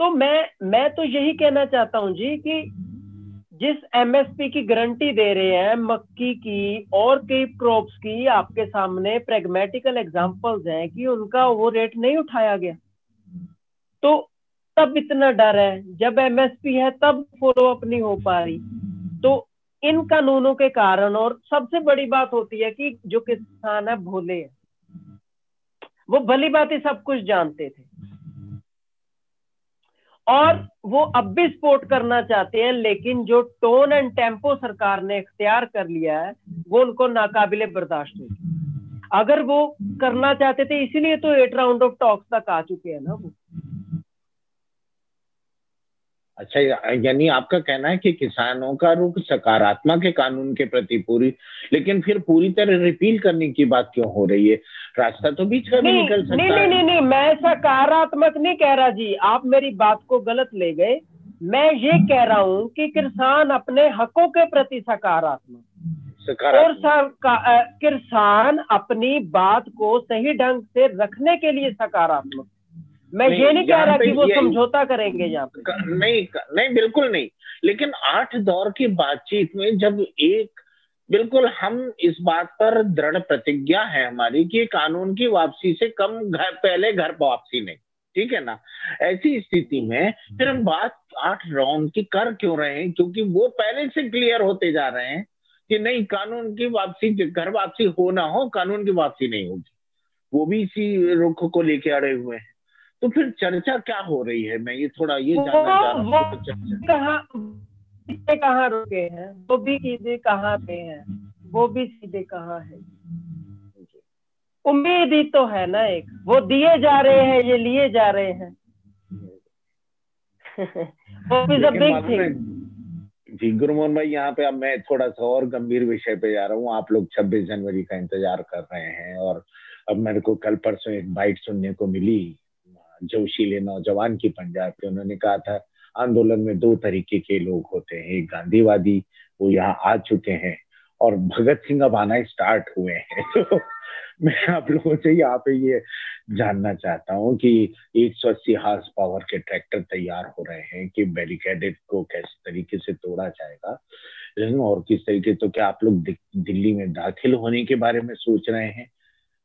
तो मैं मैं तो यही कहना चाहता हूँ जी कि जिस एमएसपी की गारंटी दे रहे हैं, मक्की की और कई क्रॉप्स की, आपके सामने प्रेगमेटिकल एग्जांपल्स हैं कि उनका वो रेट नहीं उठाया गया। तो तब इतना डर है। जब एमएसपी है, तब फॉलो अप नहीं हो पा रही। तो इन कानूनों के कारण और सबसे बड़ी बात होती है कि जो किसान है, भोले है। वो भली बात ही सब कुछ जानते थे। और वो अब भी सपोर्ट करना चाहते हैं, लेकिन जो टोन एंड टेंपो सरकार ने इख्तियार कर लिया है, वो उनको नाकाबिले बर्दाश्त हो अगर वो करना चाहते थे, इसीलिए तो एट राउंड ऑफ़ टॉक्स तक आ चुके हैं ना वो। अच्छा यानी आपका कहना है कि किसानों का रुख सकारात्मक है कानून के प्रति पूरी लेकिन फिर पूरी तरह रिपील करने की बात क्यों हो रही है? रास्ता तो बीच का भी निकल सकता नहीं, नहीं नहीं नहीं मैं सकारात्मक नहीं कह रहा जी। आप मेरी बात को गलत ले गए। मैं ये कह रहा हूँ कि किसान अपने हकों के प्रति सकारात्मक और किसान अपनी बात को सही ढंग से रखने के लिए सकारात्मक मैं ये नहीं कह रहा कि वो समझौता करेंगे यहाँ पे। नहीं नहीं बिल्कुल नहीं। लेकिन आठ दौर की बातचीत में जब एक बिल्कुल हम इस बात पर दृढ़ प्रतिज्ञा है हमारी कि कानून की वापसी से कम घर पहले घर वापसी नहीं ठीक है ना? ऐसी स्थिति में फिर हम बात आठ राउंड की कर क्यों रहे हैं? क्योंकि वो पहले से क्लियर होते जा रहे हैं कि नहीं कानून की वापसी घर वापसी हो ना हो कानून की वापसी नहीं होगी। वो भी इसी रुख को लेके अड़े हुए हैं। तो फिर चर्चा क्या हो रही है? मैं ये थोड़ा ये जानना चाह रहा हूँ कहाँ कहाँ रुके हैं? वो भी सीधे कहाँ पे हैं? वो भी सीधे कहाँ है? उम्मीद ही तो है ना एक। वो दिए जा रहे हैं ये लिए जा रहे हैं। *laughs* वो बिग थिंग जी गुरुमोहन भाई यहाँ पे अब मैं थोड़ा सा और गंभीर विषय पे जा रहा हूँ। आप लोग 26 जनवरी का इंतज़ार कर रहे हैं और अब मेरे को कल परसों एक बाइट सुनने को मिली। जोशीले नौजवान की पंजाब के उन्होंने कहा था, आंदोलन में दो तरीके के लोग होते हैं। एक गांधीवादी, वो यहाँ आ चुके हैं और भगत सिंह अब आना स्टार्ट हुए हैं। *laughs* तो मैं आप लोगों से यहाँ पे ये जानना चाहता हूँ कि एक सौ अस्सी हार्स पावर के ट्रैक्टर तैयार हो रहे हैं कि बैरिकेडेड को किस तरीके से तोड़ा जाएगा। और किस तरीके तो क्या आप लोग दिल्ली में दाखिल होने के बारे में सोच रहे हैं?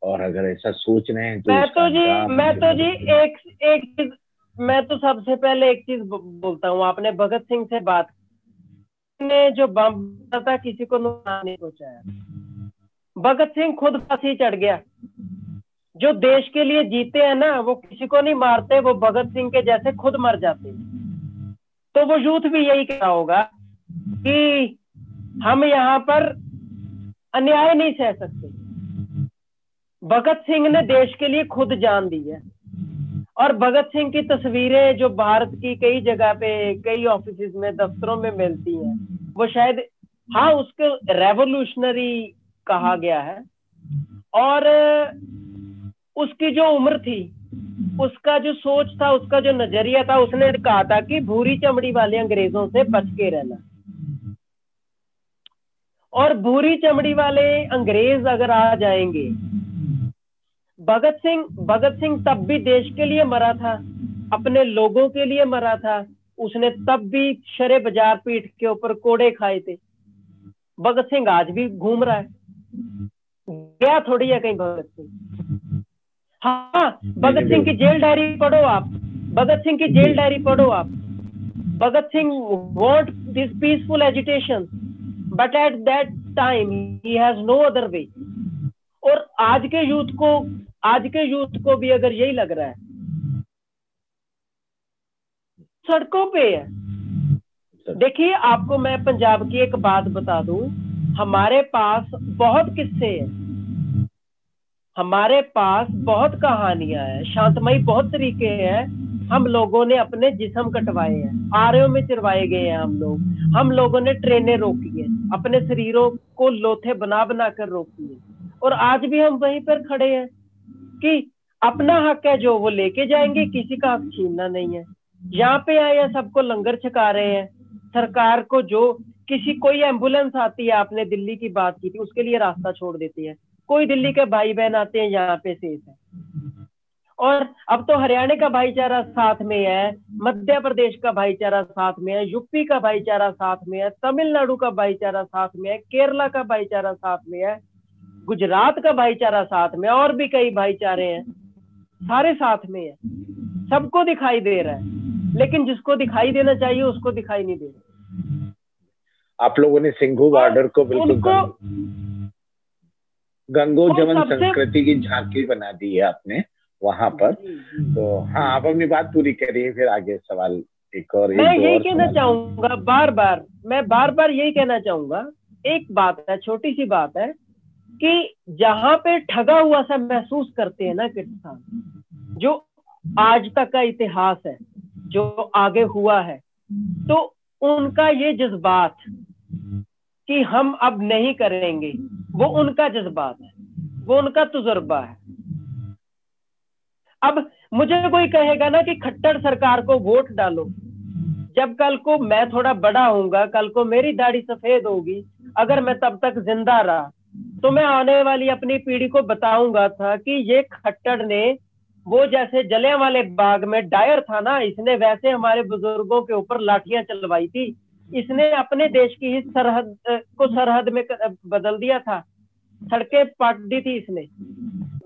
और अगर ऐसा सोच रहे हैं तो मैं तो जी मैं तो जी एक एक चीज़ मैं तो सबसे पहले एक चीज़ बोलता हूँ आपने भगत सिंह से बात ने जो बम था किसी को नुकसान नहीं पहुँचाया। भगत सिंह खुद फांसी चढ़ गया। जो देश के लिए जीते हैं ना वो किसी को नहीं मारते वो भगत सिंह के जैसे खुद मर जाते तो वो यूथ भी यही कह होगा कि हम यहाँ पर अन्याय नहीं सह सकते। भगत सिंह ने देश के लिए खुद जान दी है। और भगत सिंह की तस्वीरें जो भारत की कई जगह पे, कई ऑफ़िस में, दफ्तरों में मिलती हैं, वो शायद हाँ उसके रेवोल्यूशनरी कहा गया है। और, उसकी जो उम्र थी, उसका जो सोच था, उसका जो नज़रिया था, उसने कहा था कि भूरी चमड़ी वाले अंग्रेज़ों से बच के रहना। और भूरी चमड़ी वाले अंग्रेज़ अगर आ जाएँगे भगत सिंह भगत सिंह तब भी देश के लिए मरा था, अपने लोगों के लिए मरा था। उसने तब भी शरे बाज़ार पीठ के ऊपर कोड़े खाए थे। भगत सिंह आज भी घूम रहा है। गया थोड़ी है कहीं भगत सिंह? हाँ भगत सिंह की जेल डायरी पढ़ो आप। भगत सिंह की जेल डायरी पढ़ो आप। Bhagat Singh want this peaceful agitation but at that time he has no other way और आज के यूथ को आज के यूथ को भी अगर यही लग रहा है सड़कों पे है। देखिए आपको मैं पंजाब की एक बात बता दूँ हमारे पास बहुत किस्से हैं। हमारे पास बहुत कहानियाँ हैं शांतमयी बहुत तरीके हैं। हम लोगों ने अपने जिसम कटवाए हैं आर में चिरवाए गए हैं हम लोग। हम लोगों ने ट्रेनें रोकी है अपने शरीरों को लोथे बना बना कर रोकी है। और आज भी हम वहीं पर खड़े हैं। कि अपना हक है जो वो लेके जाएँगे किसी का हक छीनना नहीं है। यहाँ पे आए हैं सबको लंगर छका रहे हैं। सरकार को जो किसी कोई एंबुलेंस आती है आपने दिल्ली की बात की थी उसके लिए रास्ता छोड़ देती है। कोई दिल्ली के भाई बहन आते हैं यहाँ पे सेफ़ है। और अब तो हरियाणा का भाईचारा साथ में है मध्य प्रदेश का भाईचारा साथ में है यूपी का भाईचारा साथ में है तमिलनाडु का भाईचारा साथ में है केरला का भाईचारा साथ में है। गुजरात का भाईचारा साथ में और भी कई भाईचारे हैं। सारे साथ में है। सबको दिखाई दे रहा है। लेकिन जिसको दिखाई देना चाहिए उसको दिखाई नहीं दे रहा। आप लोगों ने सिंघू बॉर्डर को बिल्कुल उनको गंगो जमन संस्कृति की झांकी बना दी है आपने वहाँ पर। तो हाँ आप अपनी बात पूरी करिए फिर आगे सवाल एक और मैं यही कहना चाहूँगा बार बार मैं बार बार यही कहना चाहूँगा एक बात है छोटी सी बात है कि जहाँ पे ठगा हुआ सा महसूस करते हैं ना किसान, जो आज तक का इतिहास है, जो आगे हुआ है तो उनका ये जज्बात कि हम अब नहीं करेंगे, वो उनका जज्बात है, वो उनका तजुर्बा है। अब मुझे कोई कहेगा ना कि खट्टर सरकार को वोट डालो, जब कल को मैं थोड़ा बड़ा होऊँगा, कल को मेरी दाढ़ी सफ़ेद होगी, अगर मैं तब तक ज़िंदा रहा तो मैं आने वाली अपनी पीढ़ी को बताऊँगा था कि ये खट्टर ने वो जैसे जलिया वाले बाग में डायर था ना, इसने वैसे हमारे बुज़ुर्गों के ऊपर लाठियाँ चलवाई थी। इसने अपने देश की ही सरहद, को सरहद में बदल दिया था। सड़कें पाट दी थी इसने।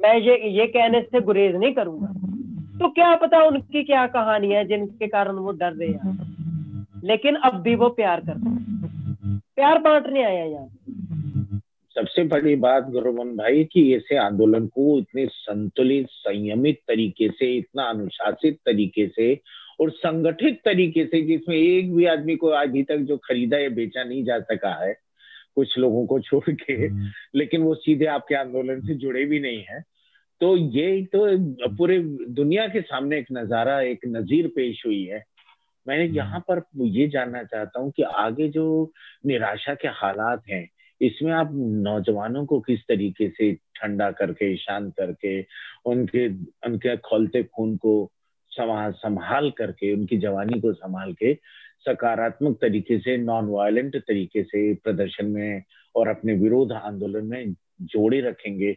मैं ये ये कहने से गुरेज नहीं करूँगा। तो क्या पता उनकी क्या कहानी है जिनके कारण वो डर रहे हैं। लेकिन अब भी वो प्यार करते प्यार बांटने आया यहाँ। सबसे बड़ी बात गुरुमन भाई कि ऐसे आंदोलन को इतने संतुलित संयमित तरीके से इतना अनुशासित तरीके से और संगठित तरीके से जिसमें एक भी आदमी को अभी तक जो खरीदा या बेचा नहीं जा सका है कुछ लोगों को छोड़ के हम्म। लेकिन वो सीधे आपके आंदोलन से जुड़े भी नहीं है। तो ये तो पूरे दुनिया के सामने एक नज़ारा एक नजीर पेश हुई है। मैंने यहाँ पर ये जानना चाहता हूँ कि आगे जो निराशा के हालात हैं इसमें आप नौजवानों को किस तरीके से ठंडा करके शांत करके उनके उनके खोलते खून को संभाल करके उनकी जवानी को संभाल के सकारात्मक तरीके से नॉन वायलेंट तरीके से प्रदर्शन में और अपने विरोध आंदोलन में जोड़े रखेंगे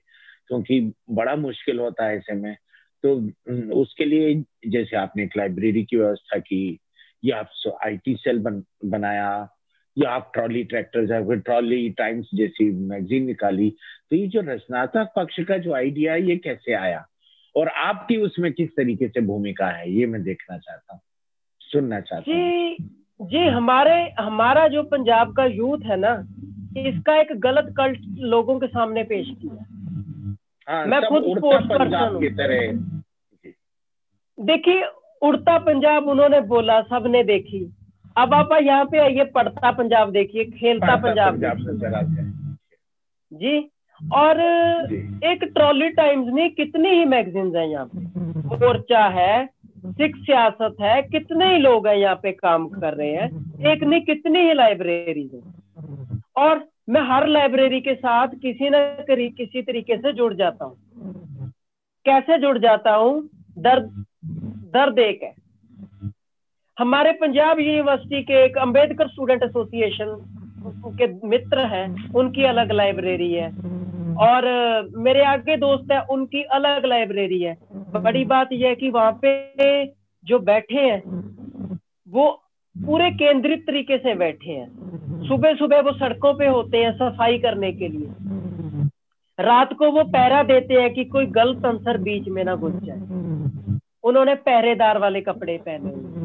क्योंकि बड़ा मुश्किल होता है ऐसे में। तो उसके लिए जैसे आपने एक लाइब्रेरी की व्यवस्था की या आप आईटी सेल बन, बनाया या आप ट्रॉली ट्रैक्टर या फिर ट्रॉली टाइम्स जैसी मैगजीन निकाली। तो ये जो रचनात्मक पक्ष का जो आइडिया है ये कैसे आया? और आपकी उसमें किस तरीके से भूमिका है ये मैं देखना चाहता हूँ सुनना चाहता हूँ। जी जी हमारे हमारा जो पंजाब का यूथ है ना इसका एक गलत कल्ट लोगों के सामने पेश किया। हाँ, मैं खुद स्पोर्ट्स पर्सन देखिए उड़ता पंजाब उन्होंने बोला सबने देखी। अब आप यहाँ पे आइए पढ़ता पंजाब देखिए खेलता पंजाब, जी और एक ट्रॉली टाइम्स में कितनी ही मैगजीन है यहाँ पे? मोर्चा है सिख सियासत है कितने ही लोग हैं यहाँ पे काम कर रहे हैं। एक नहीं कितनी ही लाइब्रेरी है। और मैं हर लाइब्रेरी के साथ किसी न किसी तरीके से जुड़ जाता हूँ। कैसे जुड़ जाता हूँ? दर्द दर्द एक है। हमारे पंजाब यूनिवर्सिटी के एक अंबेडकर स्टूडेंट एसोसिएशन के मित्र हैं, उनकी अलग लाइब्रेरी है। और मेरे आगे दोस्त है, उनकी अलग लाइब्रेरी है। बड़ी बात यह है कि वहाँ पे जो बैठे हैं, वो पूरे केंद्रित तरीके से बैठे हैं। सुबह सुबह वो सड़कों पे होते हैं सफ़ाई करने के लिए। रात को वो पहरा देते हैं कि कोई गलत अंसर बीच में ना घुस जाए। उन्होंने पहरेदार वाले कपड़े पहने हुए।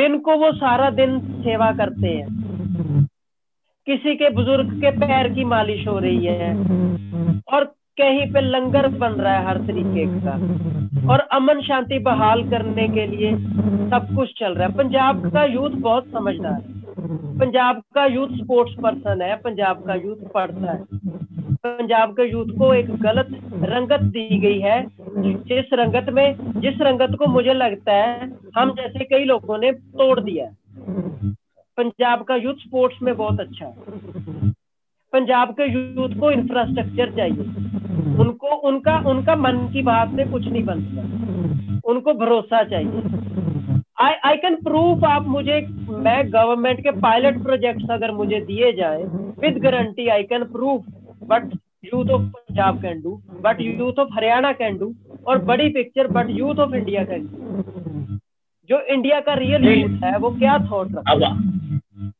दिन को वो सारा दिन सेवा करते हैं। किसी के बुज़ुर्ग के पैर की मालिश हो रही है और कहीं पे लंगर बन रहा है हर तरीके का। और अमन शांति बहाल करने के लिए सब कुछ चल रहा है। पंजाब का यूथ बहुत समझदार है। पंजाब का यूथ स्पोर्ट्स पर्सन है, पंजाब का यूथ पढ़ता है। पंजाब के यूथ को एक गलत रंगत दी गई है। जिस रंगत में, जिस रंगत को मुझे लगता है, हम जैसे कई लोगों ने तोड़ दिया पंजाब का यूथ स्पोर्ट्स में बहुत अच्छा है। पंजाब के यूथ को इंफ्रास्ट्रक्चर चाहिए। उनको, उनका उनका मन की बात से कुछ नहीं बनता उनको भरोसा चाहिए। आई आई कैन प्रूफ आप मुझे, मैं गवर्नमेंट के पायलट प्रोजेक्ट्स अगर मुझे दिए जाए with guarantee I can proof but youth of Punjab can do but youth of Haryana can do और बड़ी picture but youth of India can do जो इंडिया का रियल यूथ है वो क्या थॉट रखता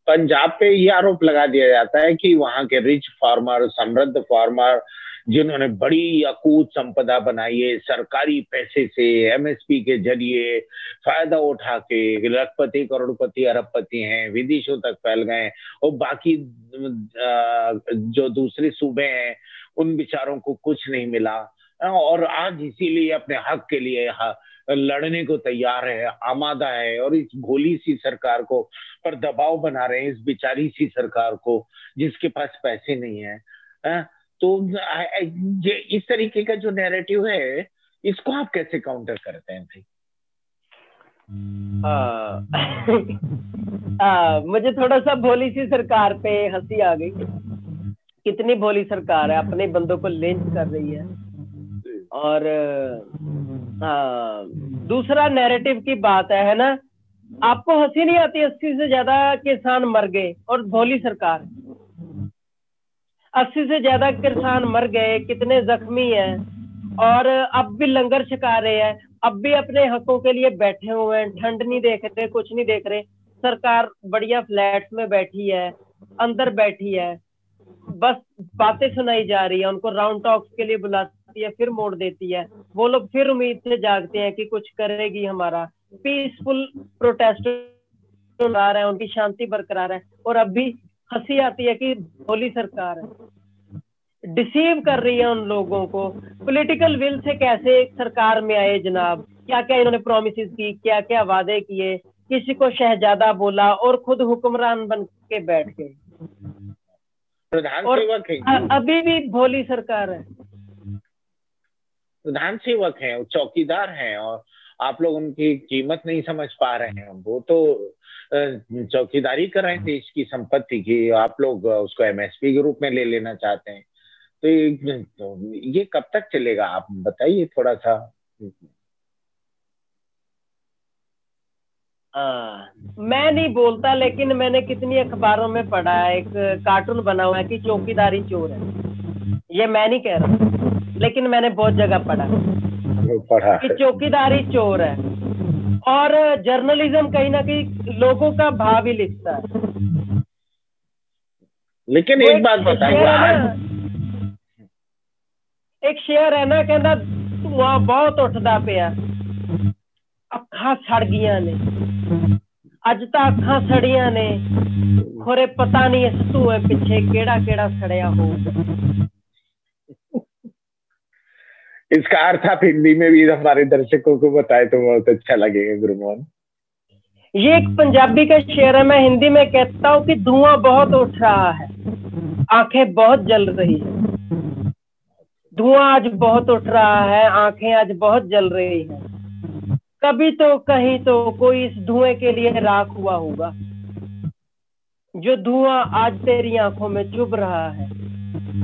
पंजाब पे ये आरोप लगा दिया जाता है कि वहाँ के रिच फार्मर समृद्ध फार्मर जिन्होंने बड़ी अकूत संपदा बनाई है, सरकारी पैसे से एमएसपी के ज़रिए फ़ायदा उठा के लखपति, करोड़पति, अरबपति हैं, विदेशों तक फैल गए और बाकी जो दूसरे सूबे हैं, उन बिचारों को कुछ नहीं मिला। और आज इसीलिए अपने हक के लिए लड़ने को तैयार है, आमादा है और इस भोली सी सरकार को पर दबाव बना रहे हैं, इस बिचारी सी सरकार को, जिसके पास पैसे नहीं है। तो ये इस तरीके का जो नैरेटिव है इसको आप कैसे काउंटर करते हैं भाई? आ, आ, मुझे थोड़ा सा भोली सी सरकार पे हँसी आ गई। कितनी भोली सरकार है अपने बंदों को लिंच कर रही है। और हाँ दूसरा नैरेटिव की बात है है ना? आपको हँसी नहीं आती अस्सी से ज़्यादा किसान मर गए और भोली सरकार। अस्सी से ज़्यादा किसान मर गए, कितने जख्मी हैं, और अब भी लंगर छका रहे हैं, अब भी अपने हकों के लिए बैठे हुए हैं, ठंड नहीं देख रहे, कुछ नहीं देख रहे। सरकार बढ़िया फ्लैट में बैठी है, अंदर बैठी है, बस बातें सुनाई जा रही है, उनको राउंड टॉक्स के लिए बुलाती है, फिर मोड़ देती है। वो लोग फिर उम्मीद से जागते हैं कि कुछ करेगी हमारा। पीसफुल प्रोटेस्ट रहा है, उनकी शांति बरकरार है, और अब भी हँसी आती है कि होली सरकार है। डिसीव कर रही है उन लोगों को। पॉलिटिकल विल से कैसे सरकार में आए जनाब? क्या क्या इन्होंने प्रोमिस की? क्या क्या वादे किए? किसी को शहजादा बोला और खुद हुक्मरान बन के बैठ गए। प्रधान सेवक है। अभी भी भोली सरकार है। प्रधान सेवक है चौकीदार है और आप लोग उनकी कीमत नहीं समझ पा रहे हैं। वो तो चौकीदारी कर रहे हैं देश की संपत्ति की आप लोग उसको एमएसपी के रूप में ले लेना चाहते हैं। तो ये, तो ये कब तक चलेगा आप बताइए थोड़ा सा आ, मैं नहीं बोलता लेकिन मैंने कितनी अखबारों में पढ़ा है एक कार्टून बना हुआ है कि चौकीदारी चोर है। ये मैं नहीं कह रहा लेकिन मैंने बहुत जगह पढ़ा। पढ़ा कि चौकीदारी चोर है। और जर्नलिज्म कहीं ना कहीं लोगों का भाव ही लिखता है लेकिन एक बात बताइए एक शेयर है ना कहना वहां बहुत उठता पिया ਅੱਖਾਂ ਸੜ ਗਈਆਂ ਨੇ ਅੱਜ ਤਾਂ ਅੱਖਾਂ ਸੜੀਆਂ ਨੇ ਖੋਰੇ ਪਤਾ ਨਹੀਂ ਇਸ ਧੂਏ ਪਿੱਛੇ ਕਿਹੜਾ ਕਿਹੜਾ ਸੜਿਆ ਹੋਊਗਾ इसका अर्थ आप हिंदी में भी हमारे दर्शकों को बताए तो बहुत अच्छा लगेगा, गुरुमोहन। ये एक पंजाबी का शेर है, मैं हिंदी में कहता हूँ कि धुआँ बहुत उठ रहा है, आँखें बहुत जल रही है। धुआँ आज बहुत उठ रहा है, आँखें आज बहुत जल रही है। कभी तो कहीं तो कोई इस धुएँ के लिए राख हुआ होगा, जो धुआँ आज तेरी आँखों में चुभ रहा है।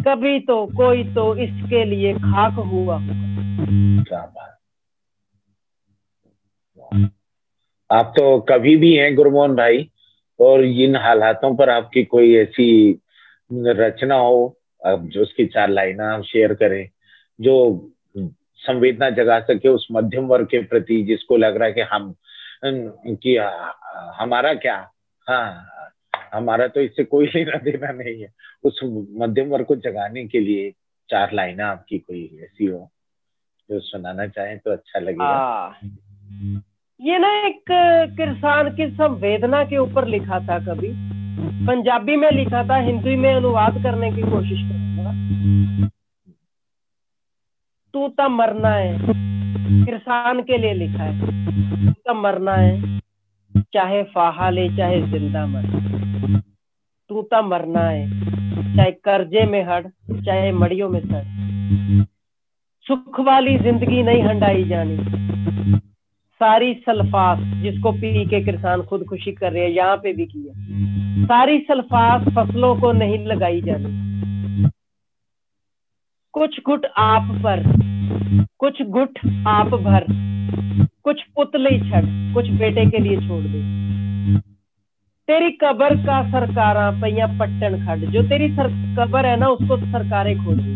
कभी तो कोई तो इसके लिए खाक हुआ। आप तो कभी भी हैं गुरुमोहन भाई, और इन हालातों पर आपकी कोई ऐसी रचना हो अब जो उसकी चार लाइन आप शेयर करें, जो संवेदना जगा सके उस मध्यम वर्ग के प्रति, जिसको लग रहा है कि हम, कि हमारा क्या? हाँ। हमारा तो इससे कोई *laughs* लेना देना नहीं है। उस मध्यम वर्ग को जगाने के लिए चार लाइन आपकी कोई ऐसी हो जो सुनाना चाहें तो अच्छा लगेगा। हाँ। ये ना एक किसान की संवेदना के ऊपर लिखा था कभी। पंजाबी में लिखा था, हिंदी में अनुवाद करने की कोशिश करूँगा। तू तो मरना है किसान के लिए लिखा है। तू तो मरना है। चाहे फाहा ले, चाहे ज़िंदा मर। तू तो मरना है, चाहे कर्जे में हड़ चाहे मड़ियों में सड़ सुख वाली ज़िंदगी नहीं हंडाई जानी। सारी सल्फास जिसको पी के किसान खुदकुशी कर रहे हैं, यहाँ पे भी किया। सारी सल्फास फ़सलों को नहीं लगाई जानी। कुछ गुट आप पर, कुछ गुट आप भर। कुछ पुतले छड़, कुछ बेटे के लिए छोड़ दे। तेरी कबर का सरकारा पैया पट्टन खड जो तेरी सर, कबर है ना, उसको सरकारें खोजी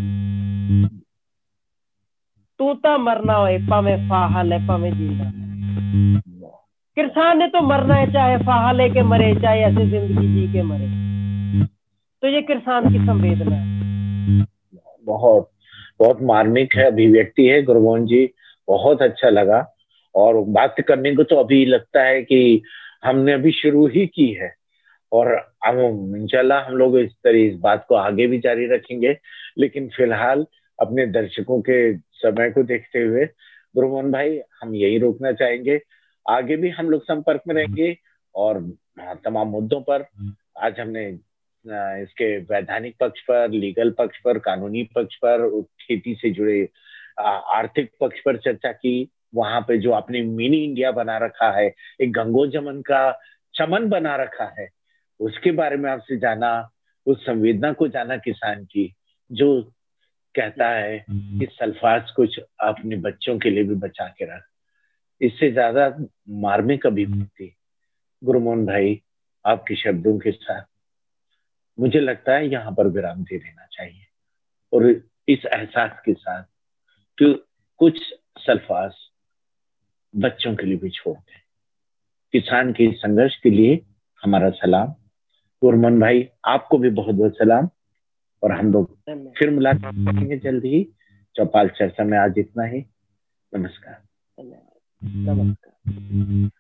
तू तो मरना हो पावे फाहा ले पावे जीना किसान ने तो मरना है, चाहे फाहा लेके मरे, चाहे ऐसे ज़िंदगी जी के मरे। तो ये किसान की संवेदना है। बहुत बहुत मार्मिक है, अभिव्यक्ति है, गुरुमोहन जी। बहुत अच्छा लगा। और बात करने को तो अभी लगता है कि हमने अभी शुरू ही की है। और हम इंशाल्लाह हम लोग इस तरह इस बात को आगे भी जारी रखेंगे। लेकिन फ़िलहाल अपने दर्शकों के समय को देखते हुए, गुरुमोहन भाई, हम यही रोकना चाहेंगे। आगे भी हम लोग संपर्क में रहेंगे और तमाम मुद्दों पर आज हमने इसके वैधानिक पक्ष पर, लीगल पक्ष पर, कानूनी पक्ष पर, खेती से जुड़े आर्थिक पक्ष पर चर्चा की। वहाँ पे जो आपने मिनी इंडिया बना रखा है एक गंगो जमन का चमन बना रखा है उसके बारे में आपसे जाना उस संवेदना को जाना किसान की जो कहता है कि सल्फाज कुछ अपने बच्चों के लिए भी बचा के रख इससे ज़्यादा मार्मिक अभिव्यक्ति गुरुमोहन भाई आपके शब्दों के साथ मुझे लगता है यहाँ पर विराम दे देना चाहिए और इस एहसास के साथ कि कुछ सल्फाज बच्चों के लिए भी छोड़ दें। किसान के संघर्ष के लिए हमारा सलाम। गुरमन भाई आपको भी बहुत बहुत सलाम। और हम लोग फिर मुलाकात करेंगे जल्द ही। चौपाल चर्चा में आज इतना ही। नमस्कार। नमस्कार।